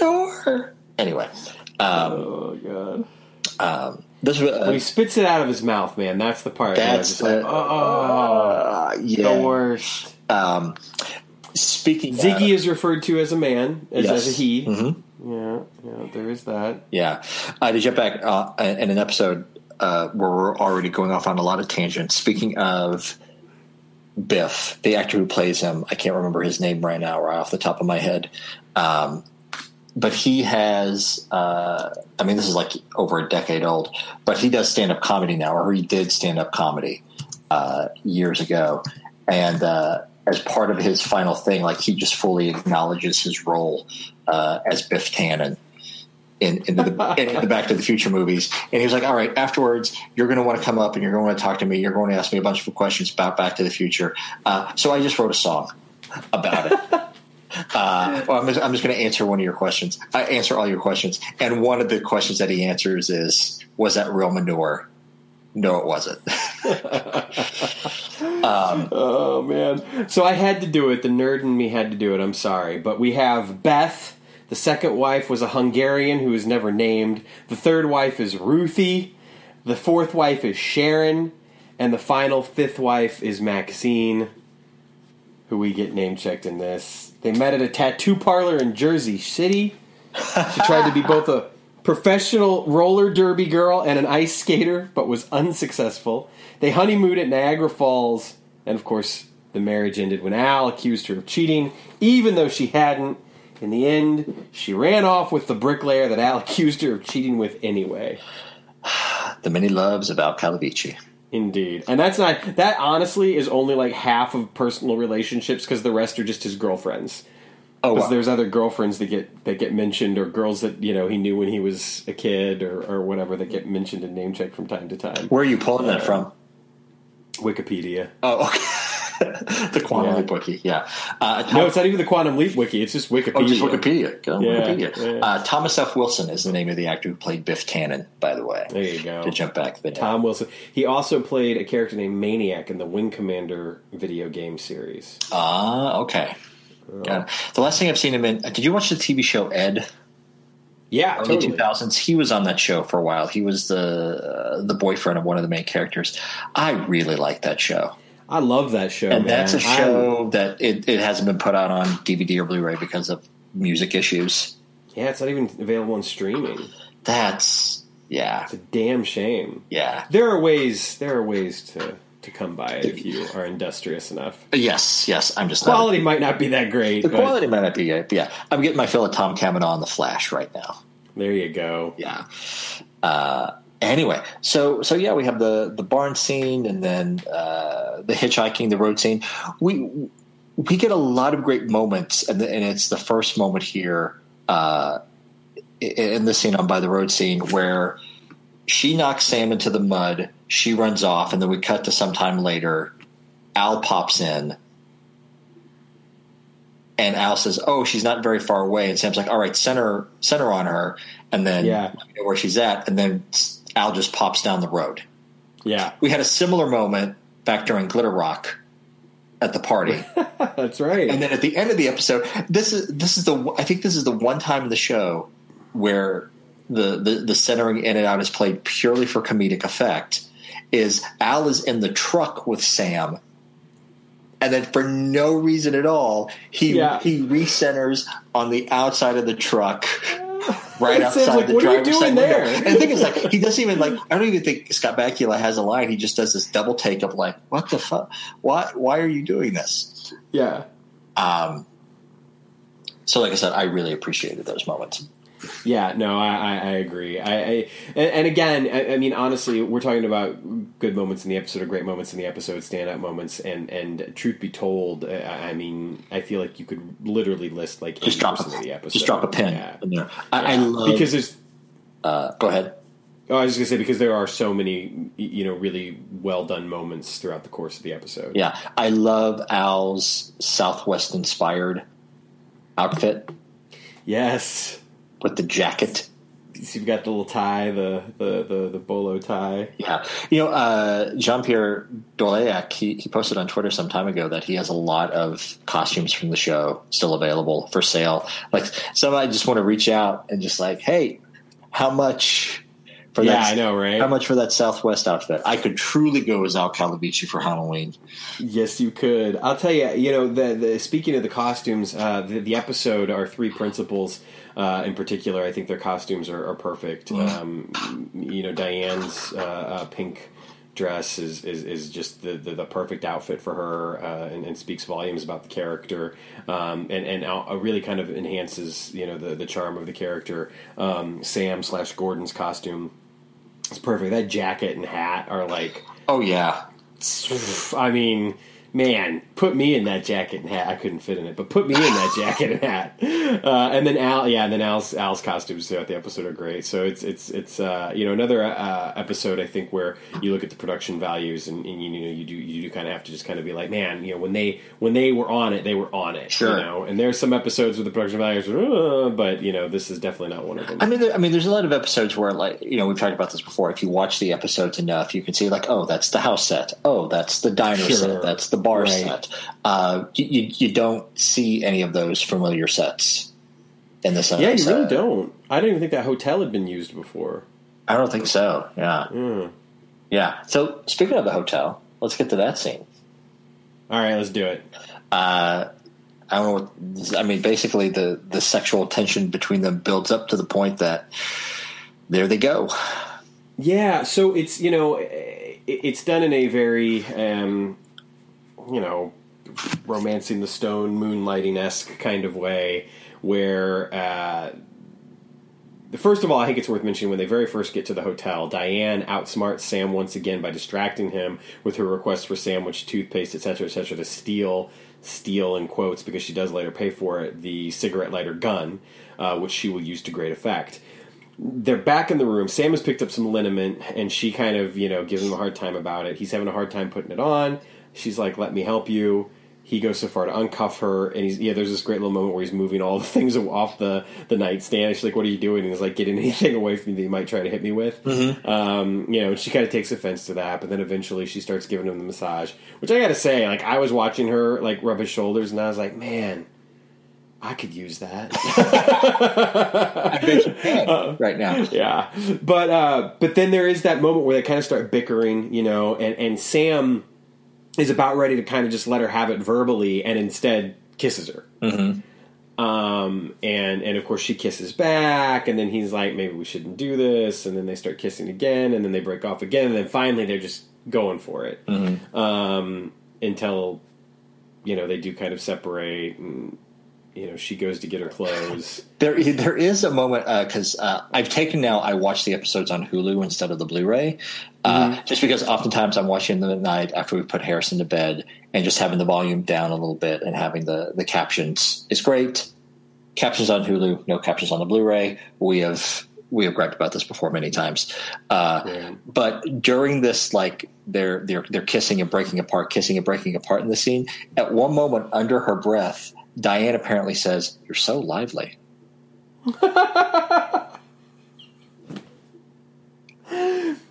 Manure. Anyway, um, Oh God. Um, this was When he uh, spits it out of his mouth, man, that's the part. where I was that's like, uh, oh, uh, yeah. the worst. Um, speaking Ziggy uh, is referred to as a man, as, yes. as a he. Mhm. Yeah, yeah, there is that. Yeah, uh, to jump back uh, in an episode uh, where we're already going off on a lot of tangents. Speaking of Biff, the actor who plays him, I can't remember his name right now, right off the top of my head. Um, but he has, uh, I mean, this is like over a decade old, but he does stand up comedy now, or he did stand up comedy uh, years ago. And uh, as part of his final thing, like he just fully acknowledges his role uh, as Biff Tannen in, in, the, in the Back to the Future movies. And he was like, all right, afterwards, you're going to want to come up and you're going to to talk to me. You're going to ask me a bunch of questions about Back to the Future. Uh, so I just wrote a song about it. Uh, well, I'm just, I'm just going to answer one of your questions. I answer all your questions. And one of the questions that he answers is, was that real manure? No, it wasn't. um, Oh man! So I had to do it. The nerd in me had to do it. I'm sorry, but we have Beth. The second wife was a Hungarian who was never named. The third wife is Ruthie. The fourth wife is Sharon, and the final fifth wife is Maxine, who we get name checked in this. They met at a tattoo parlor in Jersey City. She tried to be both a professional roller derby girl and an ice skater, but was unsuccessful. They honeymooned at Niagara Falls, and of course, the marriage ended when Al accused her of cheating, even though she hadn't. In the end, she ran off with the bricklayer that Al accused her of cheating with anyway. the many loves of Al Calavicci. Indeed, and that's not that. Honestly, is only like half of personal relationships because the rest are just his girlfriends. Oh, Because wow. there's other girlfriends that get that get mentioned, or girls that you know he knew when he was a kid, or, or whatever that get mentioned and name checked from time to time. where are you pulling that from? Wikipedia. Oh, okay. the Quantum Yeah. Leap Wiki, yeah. Uh, Tom- No, it's not even the Quantum Leap wiki. It's just Wikipedia. Oh, just Wikipedia. Go Yeah, Wikipedia. yeah. Uh, Thomas F. Wilson is the name of the actor who played Biff Tannen, by the way. There you go. To jump back the Tom Wilson. He also played a character named Maniac in the Wing Commander video game series. Ah, okay. Got it. The last thing I've seen him in. Did you watch the TV show Ed? Yeah, Early totally. two thousands. He was on that show for a while. He was the uh, the boyfriend of one of the main characters. I really like that show, I love that show. and man. that's a show that it, it hasn't been put out on DVD or Blu-ray because of music issues. yeah, it's not even available on streaming. That's yeah, It's a damn shame. yeah. There are ways. There are ways to to come by it if you are industrious enough. Yes, yes. I'm just not- Quality might not be that great. The but quality might not be but yeah, I'm getting my fill of Tom Cavanagh on the Flash right now. There you go. Yeah. Uh, anyway, so so yeah, we have the the barn scene, and then uh, the hitchhiking, the road scene. We we get a lot of great moments, and, the, and it's the first moment here uh, in this scene on by the road scene where she knocks Sam into the mud. She runs off, and then we cut to sometime later. Al pops in, and Al says, "Oh, she's not very far away." And Sam's like, "All right, center center on her," and then Yeah. let me know where she's at. And then Al just pops down the road. Yeah, We had a similar moment back during Glitter Rock at the party. that's right. And then at the end of the episode, this is this is the I think this is the one time in the show where the the, the centering in and out is played purely for comedic effect. Is Al is in the truck with Sam, and then for no reason at all, he Yeah. he recenters on the outside of the truck. Right outside like, the "What are you doing side window. there?" And the thing is, like, he doesn't even like. I don't even think Scott Bakula has a line. He just does this double take of like, "What the fuck? Why? Why are you doing this?" yeah, Um, so, like I said, I really appreciated those moments. Yeah, no, I, I, I agree. I, I and, again, I, I mean, honestly, we're talking about good moments in the episode or great moments in the episode, standout moments, and and truth be told, I, I mean, I feel like you could literally list like Just drop a of the episode. just drop a pin Yeah. I, I love because there's. Uh, go ahead. Oh, I was just gonna say because there are so many, you know, really well done moments throughout the course of the episode. Yeah, I love Al's Southwest inspired outfit Yes. With the jacket. So you've got the little tie, the the the, the bolo tie. Yeah, you know, uh, Jean Pierre Dorléac, he, he posted on Twitter some time ago that he has a lot of costumes from the show still available for sale. Like, so I just want to reach out and just like, hey, how much for Yeah, that? I know, right? How much for that Southwest outfit? I could truly go as Al Calavicci for Halloween. Yes, you could. I'll tell you. You know, the, the speaking of the costumes, uh, the, the episode, our three principals uh, in particular, I think their costumes are, are perfect. Um, you know, Diane's uh, uh, pink dress is, is, is just the, the, the perfect outfit for her uh, and, and speaks volumes about the character um, and, and uh, really kind of enhances, you know, the, the charm of the character. Um, Sam slash Gordon's costume is perfect. That jacket and hat are like Oh yeah, I mean, man, put me in that jacket and hat. I couldn't fit in it, but put me in that jacket and hat. Uh, and then Al, yeah, and then Al's Al's costumes throughout the episode are great. So it's it's it's uh, you know another uh, episode I think where you look at the production values and, and you know you do you do kind of have to just kind of be like, man, you know when they when they were on it, they were on it. Sure. You know, and there's some episodes where the production values, are, but you know this is definitely not one of them. I mean, there, I mean, there's a lot of episodes where, like, you know, we've talked about this before. If you watch the episodes enough, you can see, like, oh, that's the house set. Oh, that's the diner Sure. set. That's the bar Right. set. Uh, you, you, don't see any of those familiar sets in this. yeah, you episode. really don't. I don't even think that hotel had been used before. I don't think so. Yeah, Mm. yeah. So speaking of the hotel, let's get to that scene. All right, let's do it. Uh, I don't know. What, I mean, basically, the the sexual tension between them builds up to the point that there they go. Yeah, so it's you know it's done in a very um, you know romancing the stone, moonlighting esque kind of way, where uh, first of all, I think it's worth mentioning when they very first get to the hotel, Diane outsmarts Sam once again by distracting him with her request for sandwich, toothpaste, etc., etc., to steal steal in quotes because she does later pay for it the cigarette lighter gun, uh, which she will use to great effect they're back in the room. Sam has picked up some liniment, and she kind of, you know, gives him a hard time about it. He's having a hard time putting it on. She's like, "Let me help you." He goes so far to uncuff her, and he's yeah. There's this great little moment where he's moving all the things off the the nightstand. She's like, "What are you doing?" And he's like, "Getting anything away from me that you might try to hit me with." Um, you know, and she kind of takes offense to that, but then eventually she starts giving him the massage. Which I got to say, like, I was watching her like rub his shoulders, and I was like, "Man, I could use that." I bet you can right now. yeah but uh but then there is that moment where they kind of start bickering you know and and sam is about ready to kind of just let her have it verbally and instead kisses her. Um and and of course she kisses back and then he's like maybe we shouldn't do this. And then they start kissing again and then they break off again and then finally they're just going for it. Um until you know they do kind of separate and you know she goes to get her clothes There, there is a moment because uh, I've taken now. I watch the episodes on Hulu instead of the Blu-ray, uh, just because oftentimes I'm watching them at night after we put Harrison to bed, and just having the volume down a little bit and having the the captions is great. Captions on Hulu, no captions on the Blu-ray. We have we have griped about this before many times. Uh, Yeah. But during this, like they're they're they're kissing and breaking apart, kissing and breaking apart in the scene. At one moment, under her breath, Diane apparently says, "You're so lively."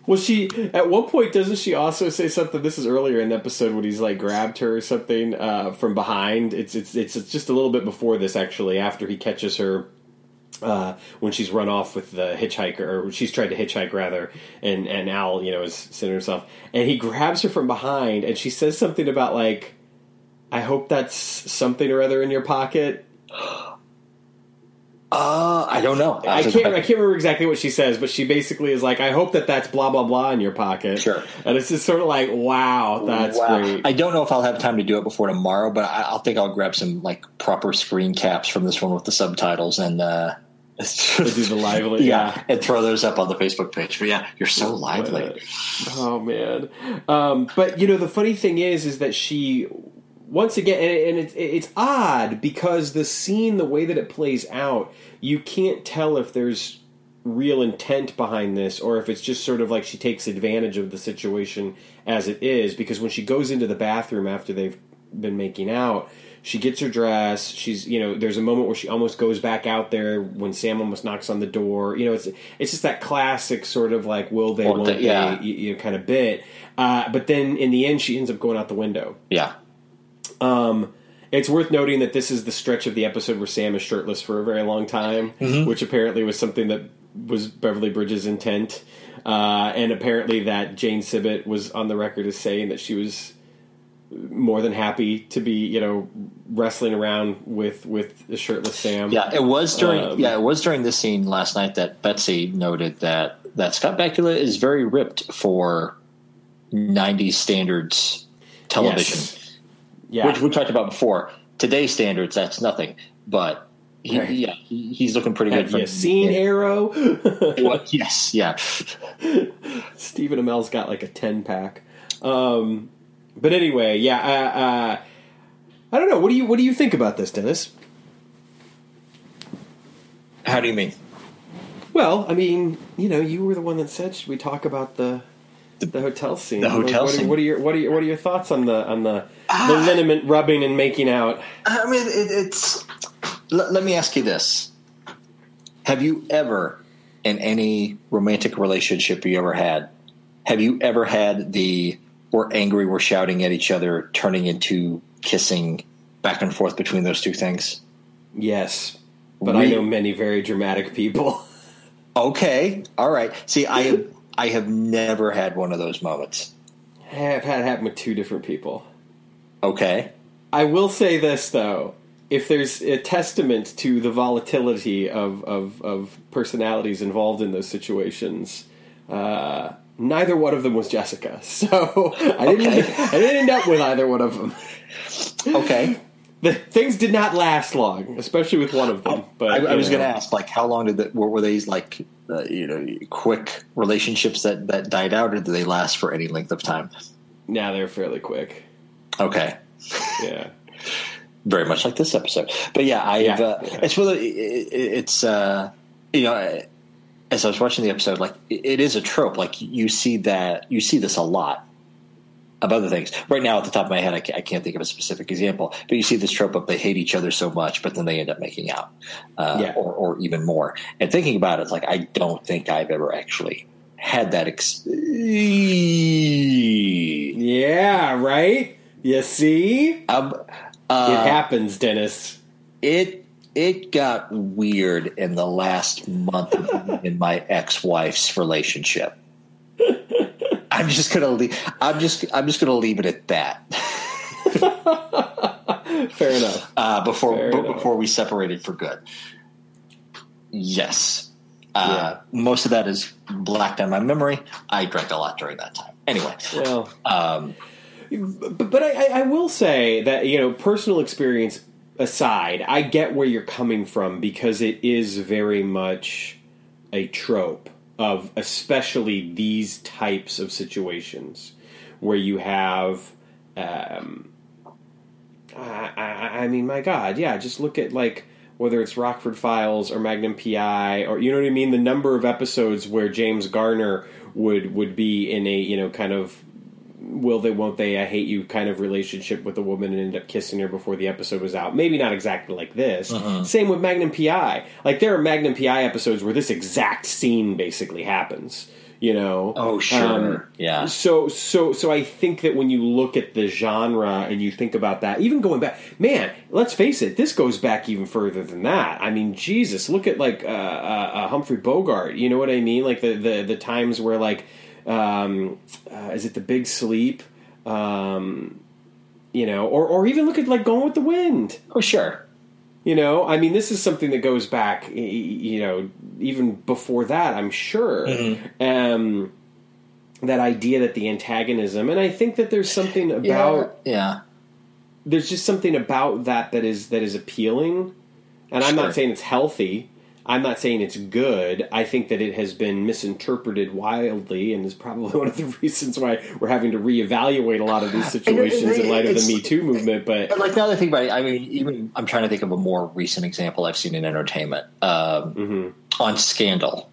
Well, she at one point doesn't she also say something? This is earlier in the episode when he's like grabbed her or something uh, from behind. It's, it's it's just a little bit before this actually. After he catches her uh, when she's run off with the hitchhiker, or she's tried to hitchhike rather, and and Al you know is sitting herself, and he grabs her from behind, and she says something about like, "I hope that's something or other in your pocket." Uh, I don't know. I can't. I can't remember exactly what she says, but she basically is like, "I hope that that's blah blah blah in your pocket." Sure. And it's just sort of like, "Wow, that's Wow. great." I don't know if I'll have time to do it before tomorrow, but I, I'll think I'll grab some like proper screen caps from this one with the subtitles and uh, do the lively, yeah, yeah. and throw those up on the Facebook page. But yeah, you're so lively. Oh man! Um, but you know, the funny thing is, is that she once again, and, and it's it's odd because the scene, the way that it plays out, you can't tell if there's real intent behind this or if it's just sort of like she takes advantage of the situation as it is. Because when she goes into the bathroom after they've been making out. She gets her dress. She's, you know, there's a moment where she almost goes back out there when Sam almost knocks on the door. You know, it's it's just that classic sort of like will they, Won't won't they, they, yeah. you, you know, kind of bit. Uh, but then in the end, she ends up going out the window. Yeah, Um, it's worth noting that this is the stretch of the episode where Sam is shirtless for a very long time, which apparently was something that was Beverly Bridges' intent. Uh, and apparently that Jane Sibbett was on the record as saying that she was more than happy to be, you know, wrestling around with with a shirtless Sam. yeah. It was during Um, yeah it was during this scene last night that Betsy noted that that Scott Bakula is very ripped for '90s standards television. Yes. Yeah. which we talked about before. Today's standards, that's nothing. But he, Right. yeah, he, he's looking pretty good. Have you seen Arrow? What? Yes, yeah. Stephen Amell's got like a ten pack. Um, but anyway, yeah. Uh, uh, I don't know. What do you What do you think about this, Dennis? How do you mean? Well, I mean, you know, you were the one that said should we talk about the the, hotel scene? the hotel what, scene. What are your What are your What are your thoughts on the on the uh, the liniment rubbing and making out? I mean, it, it's. Let, let me ask you this: Have you ever, in any romantic relationship you ever had, have you ever had the we're angry, we're shouting at each other, turning into kissing back and forth between those two things? Yes, but I know many very dramatic people. Okay, all right. See, I I have never had one of those moments. I've had it happen with two different people. Okay. I will say this though: if there's a testament to the volatility of of, of personalities involved in those situations, uh, neither one of them was Jessica. So I didn't. Okay. I didn't end up with either one of them. Okay. The things did not last long, especially with one of them. But I, I was going to ask, like, how long did that? Were, were these like, uh, you know, quick relationships that that died out, or did they last for any length of time? Now they're fairly quick. Okay. Yeah. Very much like this episode, but yeah, I have. Yeah, Uh, yeah. It's really, it- it's uh, you know, as I was watching the episode, like it, it is a trope. Like you see that you see this a lot of other things. Right now, at the top of my head, I can't, I can't think of a specific example, but you see this trope of they hate each other so much, but then they end up making out, uh, Yeah. or, or even more. And thinking about it, it's like I don't think I've ever actually had that. Ex- Yeah. Right. You see, um, it uh, happens, Dennis. it it got weird in the last month in my ex-wife's relationship. I'm just gonna leave. I'm just I'm just gonna leave it at that. Fair enough. uh, before Fair b- enough. before we separated for good. Yes, uh, most of that is blacked out my memory. I drank a lot during that time. Anyway, Well. um, But, but I, I- I will say that you know, personal experience aside, I get where you're coming from because it is very much a trope of especially these types of situations where you have. Um, I, I, I mean, my God, yeah. Just look at like whether it's Rockford Files or Magnum PI or you know what I mean, the number of episodes where James Garner would would be in a you know kind of will they won't they I hate you kind of relationship with a woman and end up kissing her before the episode was out. Maybe not exactly like this. Uh-huh. Same with Magnum PI. Like there are Magnum PI episodes where this exact scene basically happens. You know. Oh, sure. Um, yeah. So so so I think that when you look at the genre and you think about that, even going back, man, let's face it, this goes back even further than that. I mean, Jesus, look at like uh, uh, uh, Humphrey Bogart. You know what I mean? Like the the, the times where like um, uh, is it the Big Sleep? Um, you know, or or even look at like Gone with the Wind. Oh, sure. You know, I mean, this is something that goes back, you know, even before that, I'm sure. Um, that idea that the antagonism, and I think that there's something about yeah. there's just something about that that is that is appealing, and I'm Sure. not saying it's healthy. I'm not saying it's good. I think that it has been misinterpreted wildly, and is probably one of the reasons why we're having to reevaluate a lot of these situations in light of the Me Too movement. But But like now that I think about it, I mean, even I'm trying to think of a more recent example I've seen in entertainment um, on Scandal.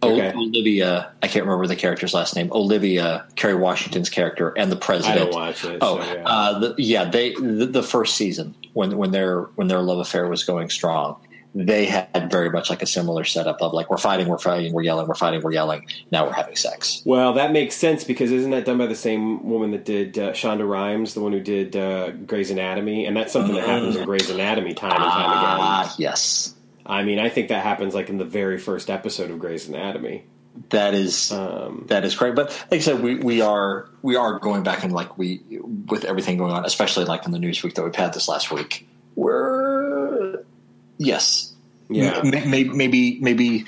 Mm-hmm. Okay. Olivia, I can't remember the character's last name. Olivia, Kerry Washington's character, and the I president. don't watch it. Oh, so, yeah. uh, the, yeah. They the, the first season when when their when their love affair was going strong, they had very much like a similar setup of like we're fighting, we're fighting, we're yelling, we're fighting, we're yelling. Now we're having sex. Well, that makes sense because isn't that done by the same woman that did uh, Shonda Rhimes, the one who did uh, Grey's Anatomy, and that's something that happens in Grey's Anatomy time and time again. Ah, yes, I mean, I think that happens like in the very first episode of Grey's Anatomy. that is Um, that is great. But like I said, we we are we are going back and like we with everything going on, especially like in the news week that we've had this last week. Yes, Yeah. M- may- maybe maybe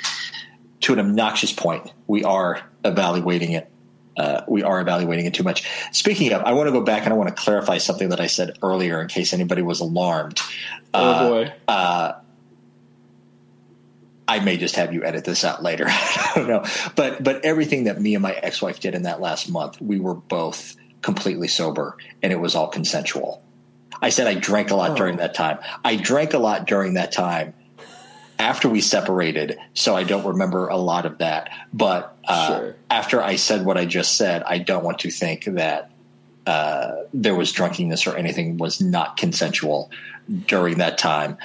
to an obnoxious point, we are evaluating it. Uh, we are evaluating it too much. Speaking of, I want to go back and I want to clarify something that I said earlier in case anybody was alarmed. oh Uh, boy. I may just have you edit this out later. I don't know. But but everything that me and my ex wife did in that last month, we were both completely sober and it was all consensual. I said I drank a lot Oh. during that time. I drank a lot during that time after we separated, so I don't remember a lot of that. But uh, Sure. after I said what I just said, I don't want to think that uh, there was drunkenness or anything was not consensual during that time.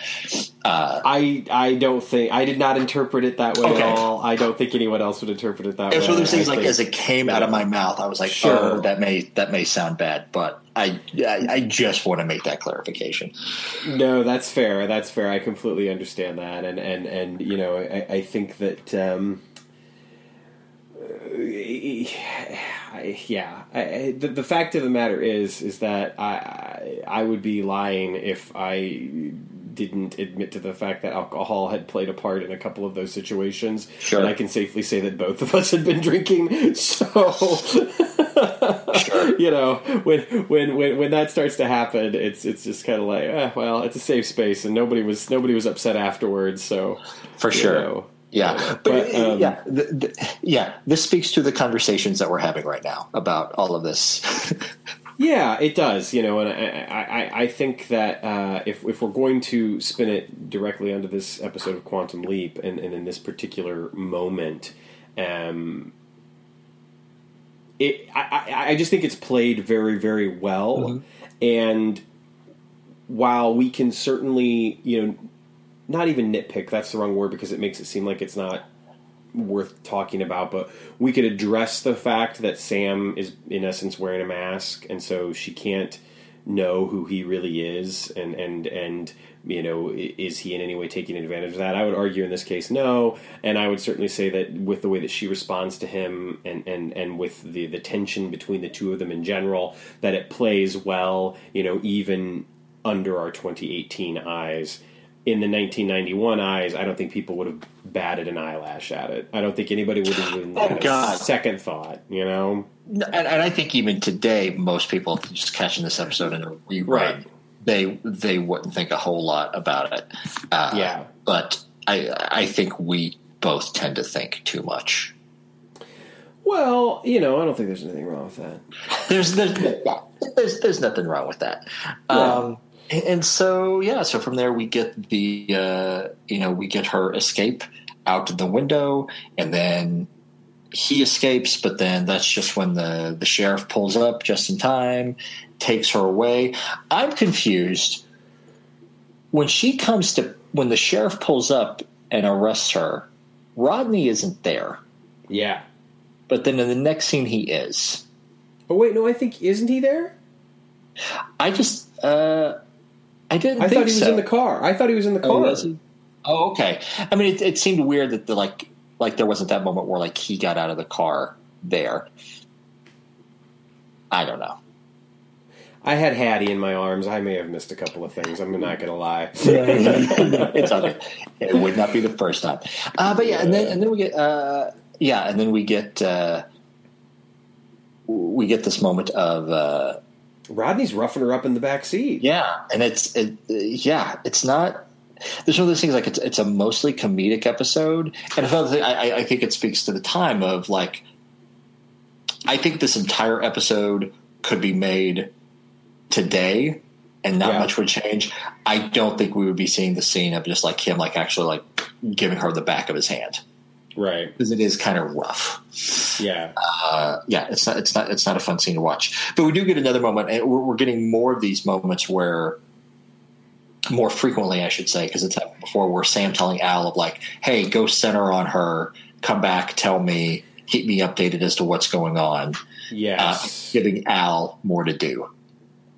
Uh, I I don't think I did not interpret it that way Okay. at all. I don't think anyone else would interpret it that It was way. one of those things like as it came out of my mouth, I was like, Sure. "Oh, that may that may sound bad," but I I, I just want to make that clarification. No, that's fair. That's fair. I completely understand that, and and and you know, I, I think that. Um, yeah, I, the, the fact of the matter is, is that I, I would be lying if I didn't admit to the fact that alcohol had played a part in a couple of those situations. Sure. and I can safely say that both of us had been drinking. So, you know, when when when when that starts to happen, it's it's just kind of like, eh, well, it's a safe space, and nobody was nobody was upset afterwards. So For sure. know. Yeah, but, But, um, yeah, th th yeah. This speaks to the conversations that we're having right now about all of this. Yeah, it does. You know, and I, I, I think that uh, if if we're going to spin it directly onto this episode of Quantum Leap, and, and in this particular moment, um, it I, I, I just think it's played very very well, and while we can certainly you know not even nitpick that's the wrong word because it makes it seem like it's not worth talking about, but we could address the fact that Sam is in essence wearing a mask, and so she can't know who he really is, and and and you know, is he in any way taking advantage of that? I would argue in this case no, and I would certainly say that with the way that she responds to him, and and and with the the tension between the two of them in general, that it plays well, you know, even under our 2018 eyes in the 1991 eyes, I don't think people would have batted an eyelash at it. I don't think anybody would have even Oh, God. a second thought. You know, and, and I think even today, most people just catching this episode in a rerun, Right. they they wouldn't think a whole lot about it. Uh, Yeah. but I I think we both tend to think too much. well, you know, I don't think there's anything wrong with that. There's there's there's, there's nothing wrong with that. Yeah. Um, And, and so yeah, so from there we get the uh, you know we get her escape out the window, and then he escapes, but then that's just when the the sheriff pulls up just in time, takes her away. I'm confused when she comes to when the sheriff pulls up and arrests her. Rodney isn't there, Yeah. but then in the next scene he is. Oh wait, no, I think isn't he there? I just uh, I didn't. I think thought he was so. in the car. I thought he was in the car. Oh, was he? Oh, okay. I mean, it, it seemed weird that the like like there wasn't that moment where like he got out of the car there. I don't know. I had Hattie in my arms. I may have missed a couple of things. I'm not going to lie. it's okay. It would not be the first time. Uh, but yeah, and then and then we get uh, yeah, and then we get uh, we get this moment of uh, Rodney's roughing her up in the back seat. yeah, and it's it, yeah, it's not. There's one of those things like it's it's a mostly comedic episode, and another thing I, I think it speaks to the time of like. I think this entire episode could be made today, and not Yeah. much would change. I don't think we would be seeing the scene of just like him, like actually like giving her the back of his hand Right. because it is kind of rough. Yeah. Uh, yeah, it's not it's not it's not a fun scene to watch. But we do get another moment, and we're, we're getting more of these moments where, more frequently, I should say, because it's happened before, where Sam telling Al of like, "Hey, go center on her, come back, tell me, keep me updated as to what's going on." Uh, Yes. giving Al more to do.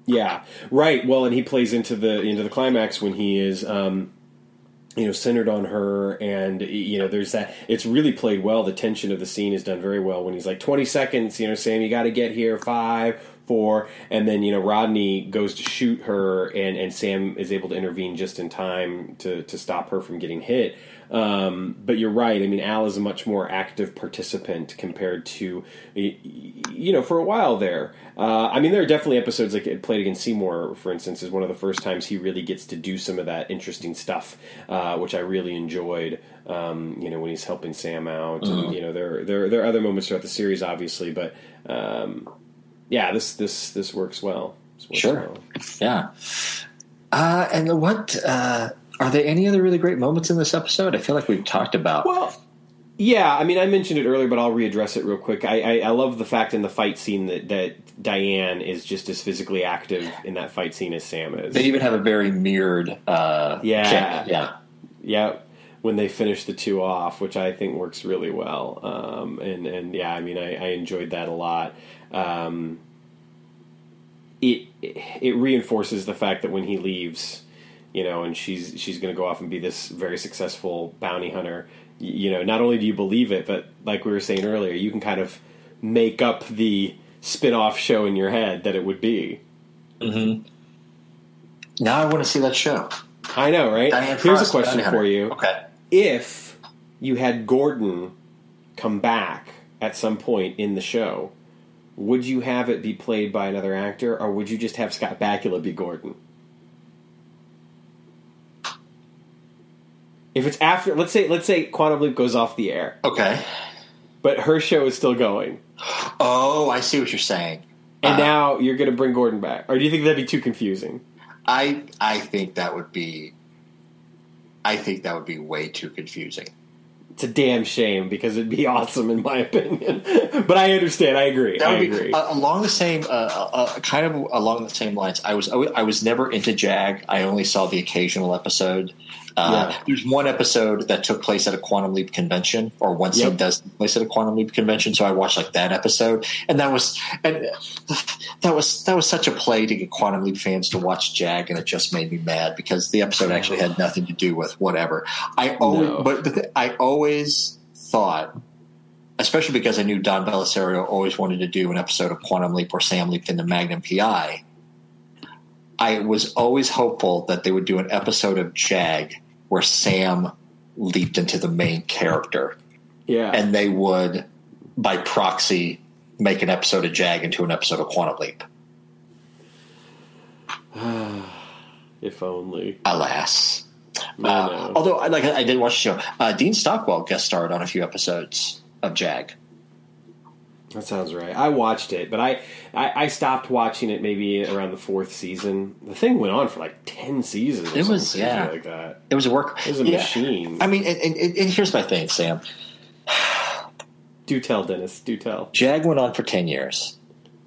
Yeah, right. Well, and he plays into the into the climax when he is, um, you know, centered on her, and you know, there's that. It's really played well. The tension of the scene is done very well. When he's like, twenty seconds, you know, Sam, you got to get here. Five, four, and then you know, Rodney goes to shoot her, and and Sam is able to intervene just in time to to stop her from getting hit. Um, but you're right. I mean, Al is a much more active participant compared to, you know, for a while there. Uh, I mean, there are definitely episodes like Play It Again, Seymour, for instance, is one of the first times he really gets to do some of that interesting stuff, uh, which I really enjoyed. Um, you know, when he's helping Sam out, and you know, there there there are other moments throughout the series, obviously, but um, yeah, this this this works well. This works Sure. well. Yeah. Uh, and what uh, are there any other really great moments in this episode? I feel like we've talked about. Well, yeah, I mean, I mentioned it earlier, but I'll readdress it real quick. I, I, I love the fact in the fight scene that, that Diane is just as physically active in that fight scene as Sam is. They even have a very mirrored. Uh, Yeah. kick. yeah. yeah, when they finish the two off, which I think works really well. Um, and and yeah, I mean, I, I enjoyed that a lot. Um, it it reinforces the fact that when he leaves, you know, and she's she's going to go off and be this very successful bounty hunter. You know, not only do you believe it, but like we were saying earlier, you can kind of make up the spin-off show in your head that it would be. Mm-hmm. Now I want to see that show. I know, right? Diane Here's Frost, a question Bounty Hunter. for you. Okay. if you had Gordon come back at some point in the show, would you have it be played by another actor, or would you just have Scott Bakula be Gordon? If it's after, let's say, let's say Quantum Leap goes off the air, Okay. but her show is still going, Oh, I see what you're saying. and Uh, now you're going to bring Gordon back, or do you think that'd be too confusing? I I think that would be. I think that would be way too confusing. It's a damn shame because it'd be awesome in my opinion. but I understand. I agree. That I would be agree. uh, along the same, uh, uh, uh, kind of along the same lines. I was I was never into Jag. I only saw the occasional episode. Uh, Yeah. There's one episode that took place at a Quantum Leap convention, or one scene Yep. does take place at a Quantum Leap convention. So I watched like that episode, and that was and that was that was such a play to get Quantum Leap fans to watch Jag, and it just made me mad because the episode actually had nothing to do with whatever. I always, No. but the, I always thought especially because I knew Don Bellisario always wanted to do an episode of Quantum Leap or Sam Leap in the Magnum PI. I was always hopeful that they would do an episode of Jag where Sam leaped into the main character, yeah. and they would, by proxy, make an episode of Jag into an episode of Quantum Leap. if only. Alas. Uh, although, I- like I did watch the show, uh, Dean Stockwell guest starred on a few episodes of Jag. That sounds right. I watched it, but I, I, I stopped watching it maybe around the fourth season. The thing went on for like ten seasons. It was- yeah. like that. It was a work. It was a Yeah. machine. I mean, and, and, and here's my thing, Sam. Do tell, Dennis. Do tell. Jag went on for ten years.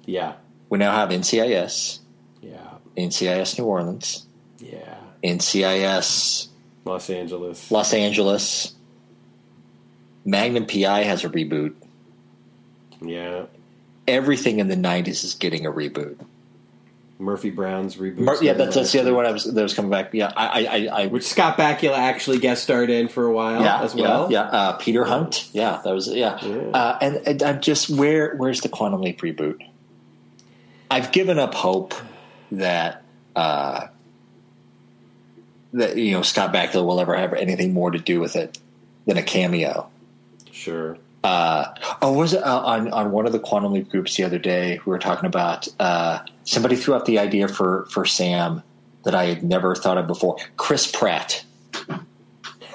Yeah, We now have NCIS, yeah, NCIS New Orleans, yeah. NCIS Los Angeles. Los Angeles. Magnum PI has a reboot. Yeah. Everything in the '90s is getting a reboot. Murphy Brown's reboot. Mar- yeah, that's, that's the other one I was that was coming back. Yeah, I, I, I, I Which Scott Bakula actually guest starred in for a while yeah, as well. Yeah, yeah. Uh, Peter Hunt. Yeah, that was yeah. Yeah. Uh, and, and I'm just where where's the Quantum Leap reboot? I've given up hope that uh, that you know Scott Bakula will ever have anything more to do with it than a cameo. Sure. Uh, oh, was it uh, on on one of the Quantum Leap groups the other day? We were talking about uh, somebody threw out the idea for for Sam that I had never thought of before. Chris Pratt.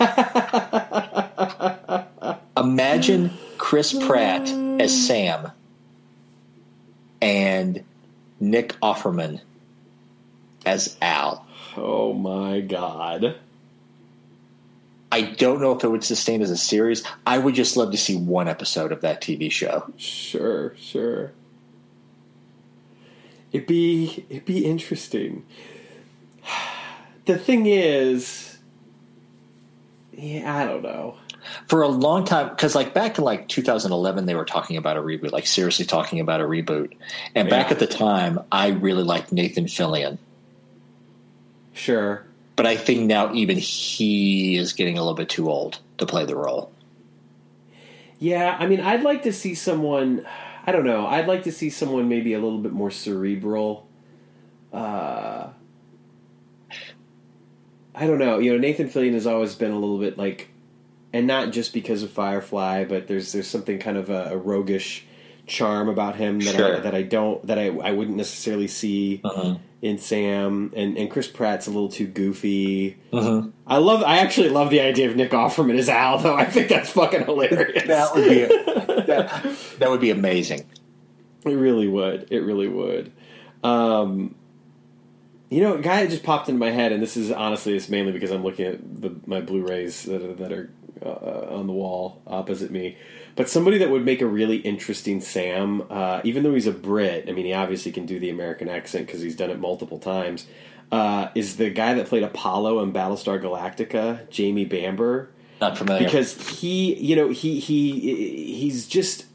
Imagine Chris Pratt as Sam and Nick Offerman as Al. Oh my god. I don't know if it would sustain as a series. I would just love to see one episode of that TV show. Sure, sure. It'd be it'd be interesting. The thing is, yeah, I don't know. for a long time because like back in like 2011 they were talking about a reboot like seriously talking about a reboot and back at the time i really liked nathan fillion Sure. But i think now even he is getting a little bit too old to play the role Yeah, I mean, I'd like to see someone. I don't know. I'd like to see someone maybe a little bit more cerebral. Uh, I don't know. You know, Nathan Fillion has always been a little bit like, and not just because of Firefly, but there's there's something kind of a, a roguish charm about him that I, that I don't that I I wouldn't necessarily see in Sam. And and Chris Pratt's a little too goofy. I love. I actually love the idea of Nick Offerman as Al, though. I think that's fucking hilarious. that would be that, that would be amazing It really would. It really would. Um, you know, a guy that just popped into my head, and this is honestly, it's mainly because I'm looking at the, my Blu-rays that are, that are uh, on the wall opposite me. But somebody that would make a really interesting Sam, uh, even though he's a Brit. I mean, he obviously can do the American accent because he's done it multiple times. Uh, is the guy that played Apollo in Battlestar Galactica, Jamie Bamber? not familiar because he you know he he he's just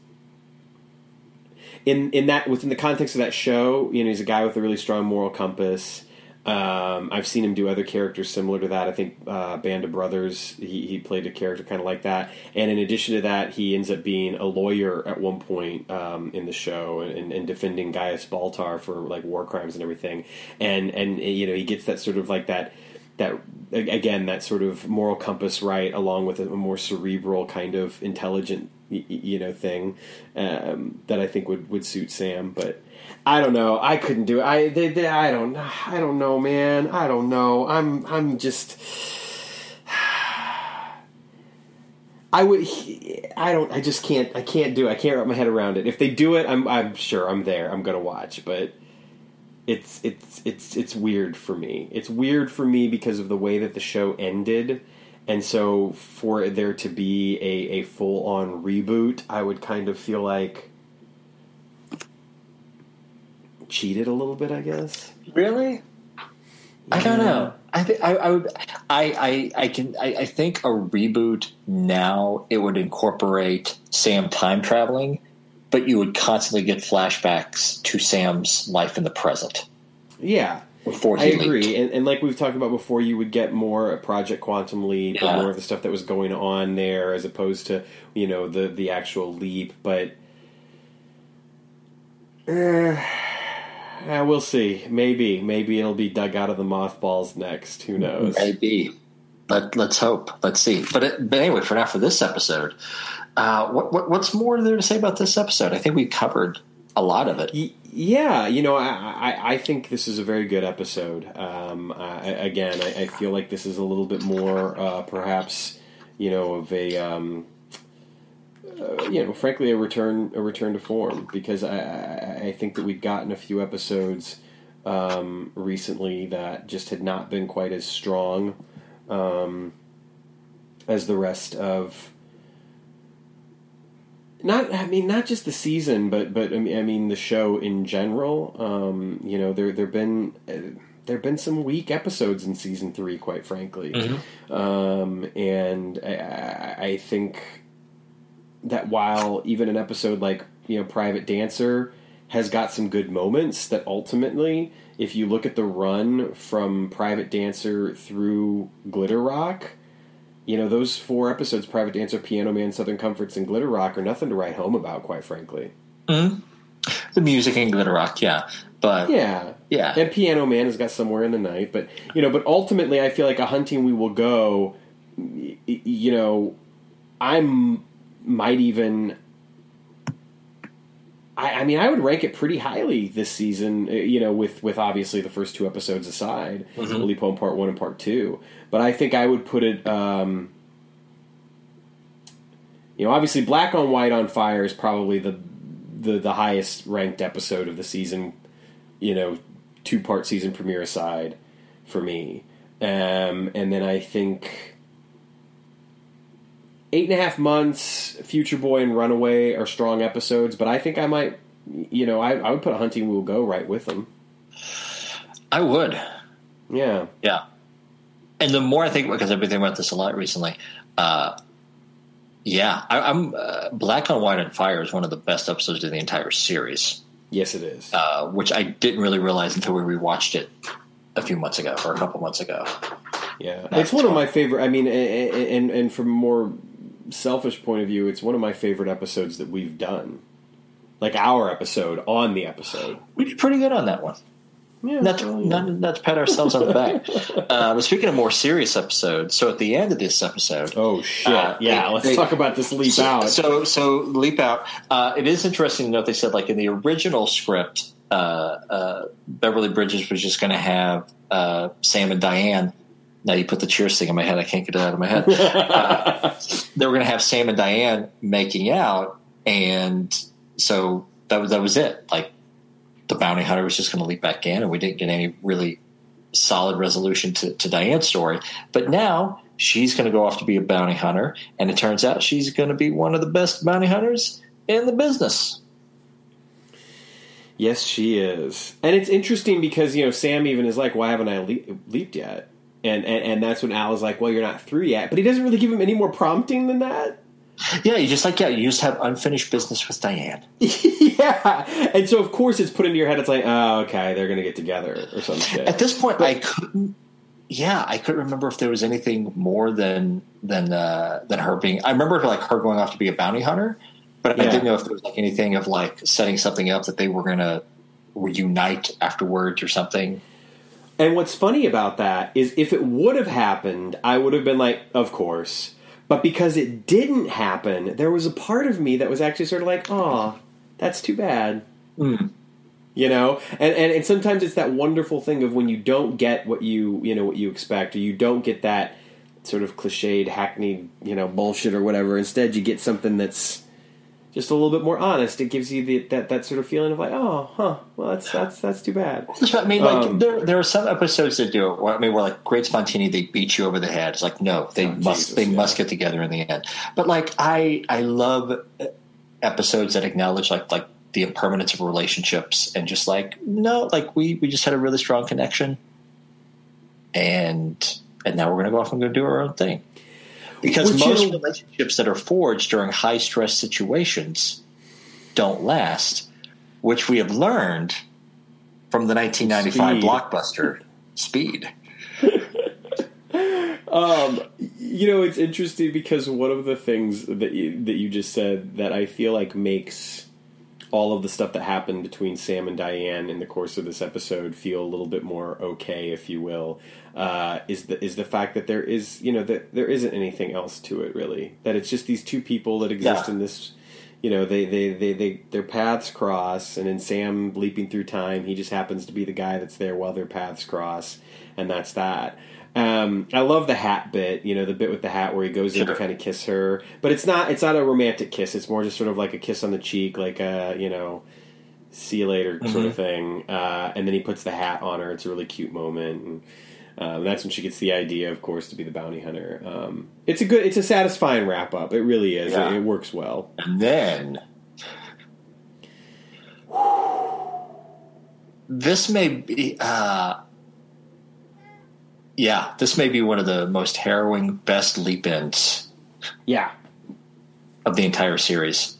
in in that within the context of that show you know he's a guy with a really strong moral compass um, I've seen him do other characters similar to that. I think uh, Band of Brothers, he, he played a character kind of like that. And in addition to that, he ends up being a lawyer at one point um, in the show and, and defending Gaius Baltar for like war crimes and everything. And and you know he gets that sort of like that that again that sort of moral compass right along with a more cerebral kind of intelligent you know thing um, that I think would would suit Sam but I don't know. I couldn't do it. I they, they, I don't I don't know man. I don't know. I'm I'm just I would I don't I just can't I can't do it. I can't wrap my head around it. If they do it I'm I'm sure I'm there. I'm gonna watch. But it's it's it's it's weird for me. It's weird for me because of the way that the show ended, and so for there to be a, a full on reboot, I would kind of feel like cheated a little bit. I guess. Really? I don't know. I think I, I would. I, I I can. I, I think a reboot now it would incorporate Sam time traveling, but you would constantly get flashbacks to Sam's life in the present Yeah. before I agree, and, and like we've talked about before, you would get more Project Quantum Leap, Yeah. or more of the stuff that was going on there, as opposed to you know the the actual leap. But uh, uh, we'll see. Maybe maybe it'll be dug out of the mothballs next. Who knows? Maybe. Let Let's hope. Let's see. But it, but anyway, for now, for this episode, uh, what, what what's more there to say about this episode? I think we covered a lot of it. Y- Yeah, you know, I, I, I think this is a very good episode. Um, I, again, I, I feel like this is a little bit more, uh, perhaps, you know, of a um, uh, you know, frankly, a return a return to form because I, I, I think that we've gotten a few episodes um, recently that just had not been quite as strong um, as the rest of. Not, I mean, not just the season, but but I mean, I mean the show in general. Um, you know, there there've been uh, there've been some weak episodes in season three, quite frankly, um, and I, I, I think that while even an episode like you know Private Dancer has got some good moments, that ultimately, if you look at the run from Private Dancer through Glitter Rock, you know those four episodes: Private Dancer, Piano Man, Southern Comforts, and Glitter Rock, are nothing to write home about, quite frankly. Mm-hmm. The music in Glitter Rock, yeah, but Yeah, Yeah. And Piano Man has got somewhere in the night, but you know, but ultimately, I feel like a hunting we will go. You know, I m- might even. I, I mean, I would rank it pretty highly this season. uh, You know, with with obviously the first two episodes aside, Leap Home Part One and Part Two. But I think I would put it. Um, you know, obviously, Black on White on Fire is probably the the the highest ranked episode of the season. You know, two part season premiere aside, for me, um, and then I think eight and a half months, Future Boy and Runaway are strong episodes, but I think I might, you know, I, I would put a Hunting Will Go right with them. I would. Yeah, Yeah. And the more I think, because I've been thinking about this a lot recently, uh, yeah, I, I'm uh, Black on White on Fire is one of the best episodes of the entire series, yes, it is. uh, which I didn't really realize until we rewatched it a few months ago or a couple months ago. Yeah, it's one of my favorite. I mean, and, and and from more selfish point of view, it's one of my favorite episodes that we've done. Like our episode on the episode. We did pretty good on that one. Yeah, Not to, not, not to pat ourselves on the back. uh, but speaking of more serious episodes, so at the end of this episode, Oh shit! Uh, yeah, they- let's they- talk about this leap so, out. So, so leap out. Uh, it is interesting to note they said like in the original script, uh, uh, Beverly Bridges was just going to have uh, Sam and Diane. Now you put the cheers thing in my head. I can't get it out of my head. Uh, they were going to have Sam and Diane making out, and so that was that was it. Like the bounty hunter was just going to leap back in, and we didn't get any really solid resolution to, to Diane's story. But now she's going to go off to be a bounty hunter, and it turns out she's going to be one of the best bounty hunters in the business. Yes, she is, and it's interesting because you know Sam even is like, "Why haven't I le- leaped yet?" And, and and that's when Al is like, "Well, you're not through yet," but he doesn't really give him any more prompting than that. Yeah, you just like yeah, you just have unfinished business with Diane. yeah, and so of course it's put into your head. It's like, oh, okay, they're gonna get together or something. At this point, I couldn't. Yeah, I couldn't remember if there was anything more than than uh, than her being. I remember like her going off to be a bounty hunter, but I didn't know if there was like anything of like setting something up that they were going to reunite afterwards or something. And what's funny about that is if it would have happened, I would have been like, of course. But because it didn't happen, there was a part of me that was actually sort of like, oh, that's too bad. Hmm. You know? And, and and sometimes it's that wonderful thing of when you don't get what you you know what you expect, or you don't get that sort of cliched, hackneyed, you know, bullshit or whatever. Instead you get something that's just a little bit more honest. It gives you the, that that sort of feeling of like, oh, huh, well that's that's that's too bad. I mean, like Um, there, there are some episodes that do it. Where, I mean, where like Great Spontini, they beat you over the head. It's like no, they Oh, must, Jesus, they yeah. must get together in the end. But like I, I love episodes that acknowledge like like the impermanence of relationships and just like no, like we we just had a really strong connection, and and now we're gonna go off and go do our own thing. Because you most know- relationships that are forged during high stress situations don't last, which we have learned from the 1995 Speed. blockbuster Speed. Um, you know, it's interesting because one of the things that you, that you just said that I feel like makes all of the stuff that happened between Sam and Diane in the course of this episode feel a little bit more okay, if you will, uh, is the is the fact that there is you know that there isn't anything else to it really. That it's just these two people that exist Yeah. in this. You know, they, they, they, they their paths cross, and in Sam leaping through time, he just happens to be the guy that's there while their paths cross, and that's that. Um, I love the hat bit, you know, the bit with the hat where he goes in to kind of kiss her, but it's not it's not a romantic kiss. It's more just sort of like a kiss on the cheek, like a you know, see you later sort of thing. Uh, and then he puts the hat on her. It's a really cute moment, and um, that's when she gets the idea, of course, to be the bounty hunter. Um, it's a good, it's a satisfying wrap up. It really is. Yeah. It, it works well. And then this may be uh yeah, this may be one of the most harrowing best leap ins Yeah. of the entire series.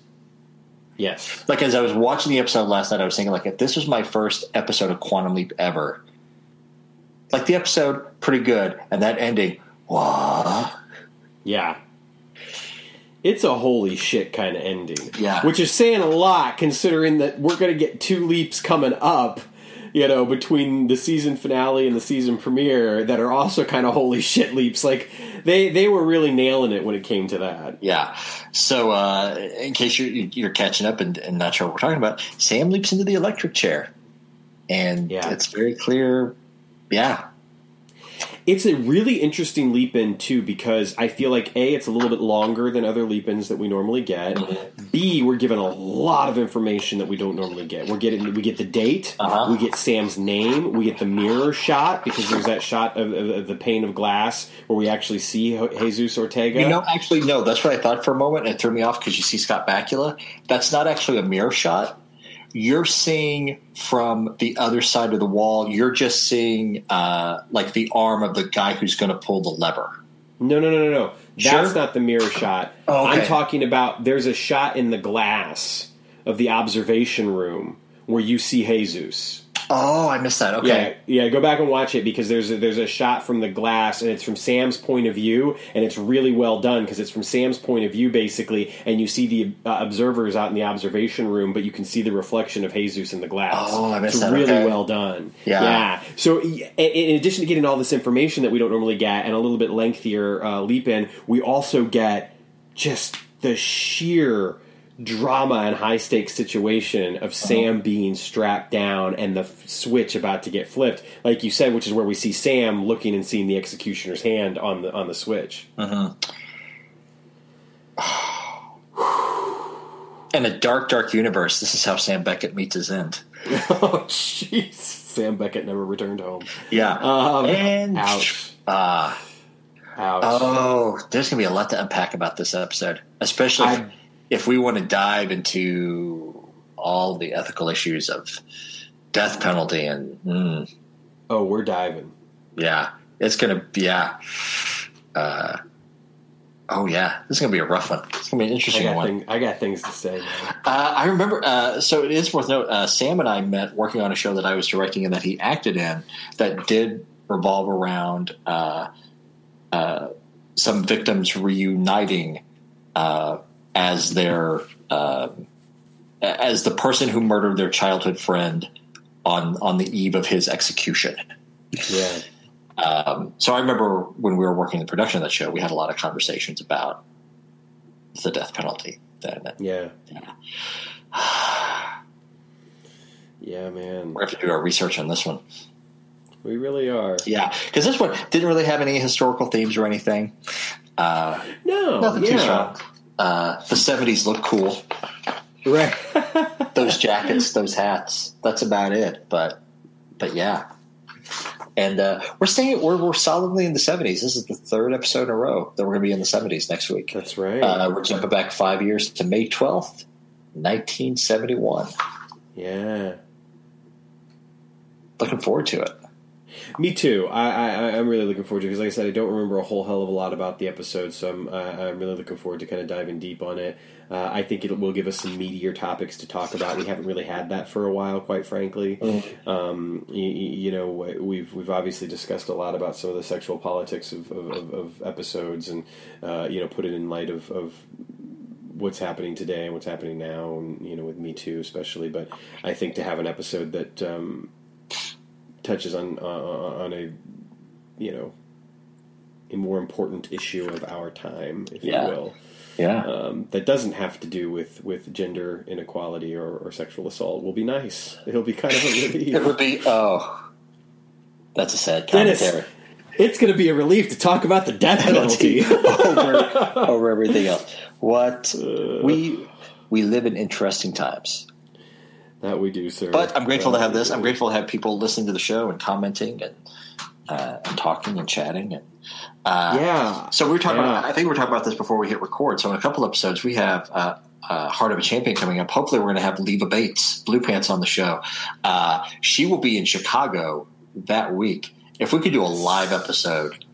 Yes. Like as I was watching the episode last night, I was thinking like if this was my first episode of Quantum Leap ever. Like the episode, pretty good, and that ending, what? Yeah. It's a holy shit kind of ending. Yeah. Which is saying a lot considering that we're going to get two leaps coming up, you know, between the season finale and the season premiere that are also kind of holy shit leaps. Like they they were really nailing it when it came to that. Yeah. So, uh, in case you're, you're catching up and, and not sure what we're talking about, Sam leaps into the electric chair, and Yeah. it's very clear. Yeah, It's a really interesting leap in too because I feel like a it's a little bit longer than other leap ins that we normally get. B we're given a lot of information that we don't normally get. We're getting we get the date, Uh-huh. we get Sam's name, we get the mirror shot because there's that shot of, of, of the pane of glass where we actually see Jesus Ortega. you know, actually, no. That's what I thought for a moment, and it threw me off because you see Scott Bakula. That's not actually a mirror shot. You're seeing from the other side of the wall. You're just seeing uh, like the arm of the guy who's going to pull the lever. No, no, no, no, no. That's Sure? not the mirror shot. Oh, okay. I'm talking about there's a shot in the glass of the observation room where you see Jesus. Oh, I missed that. Okay. Yeah, yeah. Go back and watch it because there's a, there's a shot from the glass and it's from Sam's point of view and it's really well done because it's from Sam's point of view basically, and you see the uh, observers out in the observation room, but you can see the reflection of Jesus in the glass. Oh, I missed it's that. really Okay. well done. Yeah. yeah. So in in addition to getting all this information that we don't normally get and a little bit lengthier uh, leap in, we also get just the sheer drama and high stakes situation of Sam being strapped down and the f- switch about to get flipped, like you said, which is where we see Sam looking and seeing the executioner's hand on the on the switch. In a dark, dark universe, this is how Sam Beckett meets his end. oh, jeez! Sam Beckett never returned home. Yeah. Um, and ouch! Ah. Ouch! Oh, there's going to be a lot to unpack about this episode, especially I- if we want to dive into all the ethical issues of death penalty and mm, oh, we're diving. yeah, it's going to yeah. Uh, oh yeah, this is to be a rough one. It's going to be an interesting got, one. thing, I got things to say. Uh, I remember. Uh, so it is worth note. Uh, Sam and I met working on a show that I was directing and that he acted in that did revolve around uh, uh, some victims reuniting uh, as their uh, as the person who murdered their childhood friend on on the eve of his execution. Yeah. Um, so I remember when we were working the production of that show, we had a lot of conversations about the death penalty. Then Yeah. Yeah, man. We're going to have to do our research on this one. We really are. Yeah, because this one didn't really have any historical themes or anything. Uh, No, nothing too strong. Uh, the seventies look cool. Right. Those jackets, those hats. That's about it. But, but yeah. And uh, we're staying. We're we're solidly in the seventies. This is the third episode in a row that we're going to be in the seventies next week. That's right. Uh, we're jumping back five years to May twelfth, nineteen seventy one. yeah. Looking forward to it. Me too. I, I I'm really looking forward to it because, like I said, I don't remember a whole hell of a lot about the episode, so I'm uh, I'm really looking forward to kind of diving deep on it. Uh, I think it will give us some meatier topics to talk about. We haven't really had that for a while, quite frankly. Um, you, you know, we've we've obviously discussed a lot about some of the sexual politics of of, of, of episodes, and uh, you know, put it in light of, of what's happening today and what's happening now, and you know, with Me Too especially. But I think to have an episode that um, touches on uh, on a you know a more important issue of our time, if Yeah. you will, Yeah. um, that doesn't have to do with with gender inequality or, or sexual assault will be nice. It'll be kind of a relief. It would be. Oh, that's a sad Dennis. it's going to be a relief to talk about the death penalty. over over everything else. What we we live in interesting times. That we do, sir. But I'm grateful to have this. do. I'm grateful to have people listening to the show and commenting and uh, and talking and chatting and Yeah. So we were talking. Yeah. About, I think we were talking about this before we hit record. So in a couple episodes, we have uh, uh, Heart of a Champion coming up. Hopefully, we're going to have Leva Bates, Blue Pants, on the show. Uh, she will be in Chicago that week. If we could do a live episode,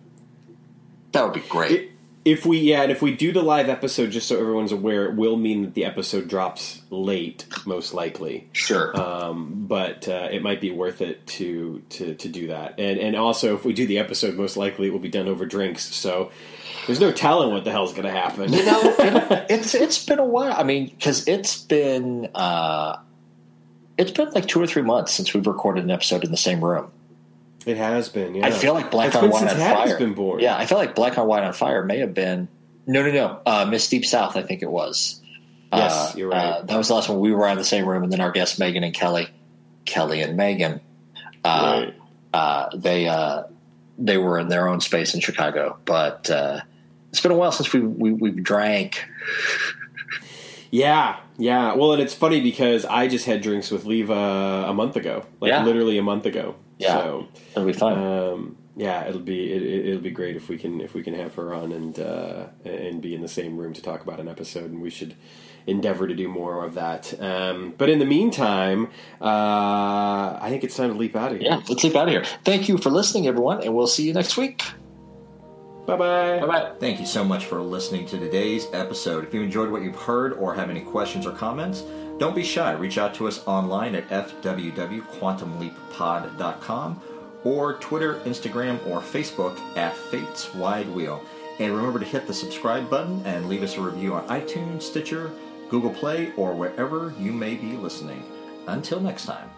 that would be great. It- if we yeah, and if we do the live episode, just so everyone's aware, it will mean that the episode drops late, most likely. sure. Um, but uh, it might be worth it to to to do that. And and also, if we do the episode, most likely it will be done over drinks. So there's no telling what the hell's going to happen. you know, it, it's it's been a while. I mean, because it's been uh, it's been like two or three months since we've recorded an episode in the same room. It has been. Yeah. I feel like Black It's on White on Fire. been born. Yeah, I feel like Black on White on Fire may have been no, no, no. Uh, Miss Deep South, I think it was. Yes, Uh, you're right. Uh, that was the last one we were in the same room, and then our guests Megan and Kelly, Kelly and Megan, uh, Right. uh, they uh, they were in their own space in Chicago. But uh, it's been a while since we, we we've drank. Yeah, yeah. Well, and it's funny because I just had drinks with Leva a month ago, like Yeah. literally a month ago. Yeah. So, It'll be fun. um, yeah, it'll be it, it'll be great if we can if we can have her on and uh, and be in the same room to talk about an episode, and we should endeavor to do more of that. Um, but in the meantime, uh, I think it's time to leap out of here. yeah, let's leap out of here. Thank you for listening, everyone, and we'll see you next week. Bye bye. Bye bye. Thank you so much for listening to today's episode. If you enjoyed what you've heard or have any questions or comments, don't be shy. Reach out to us online at fwwquantumleappod.com or Twitter, Instagram, or Facebook at Fates Wide Wheel. And remember to hit the subscribe button and leave us a review on iTunes, Stitcher, Google Play, or wherever you may be listening. Until next time.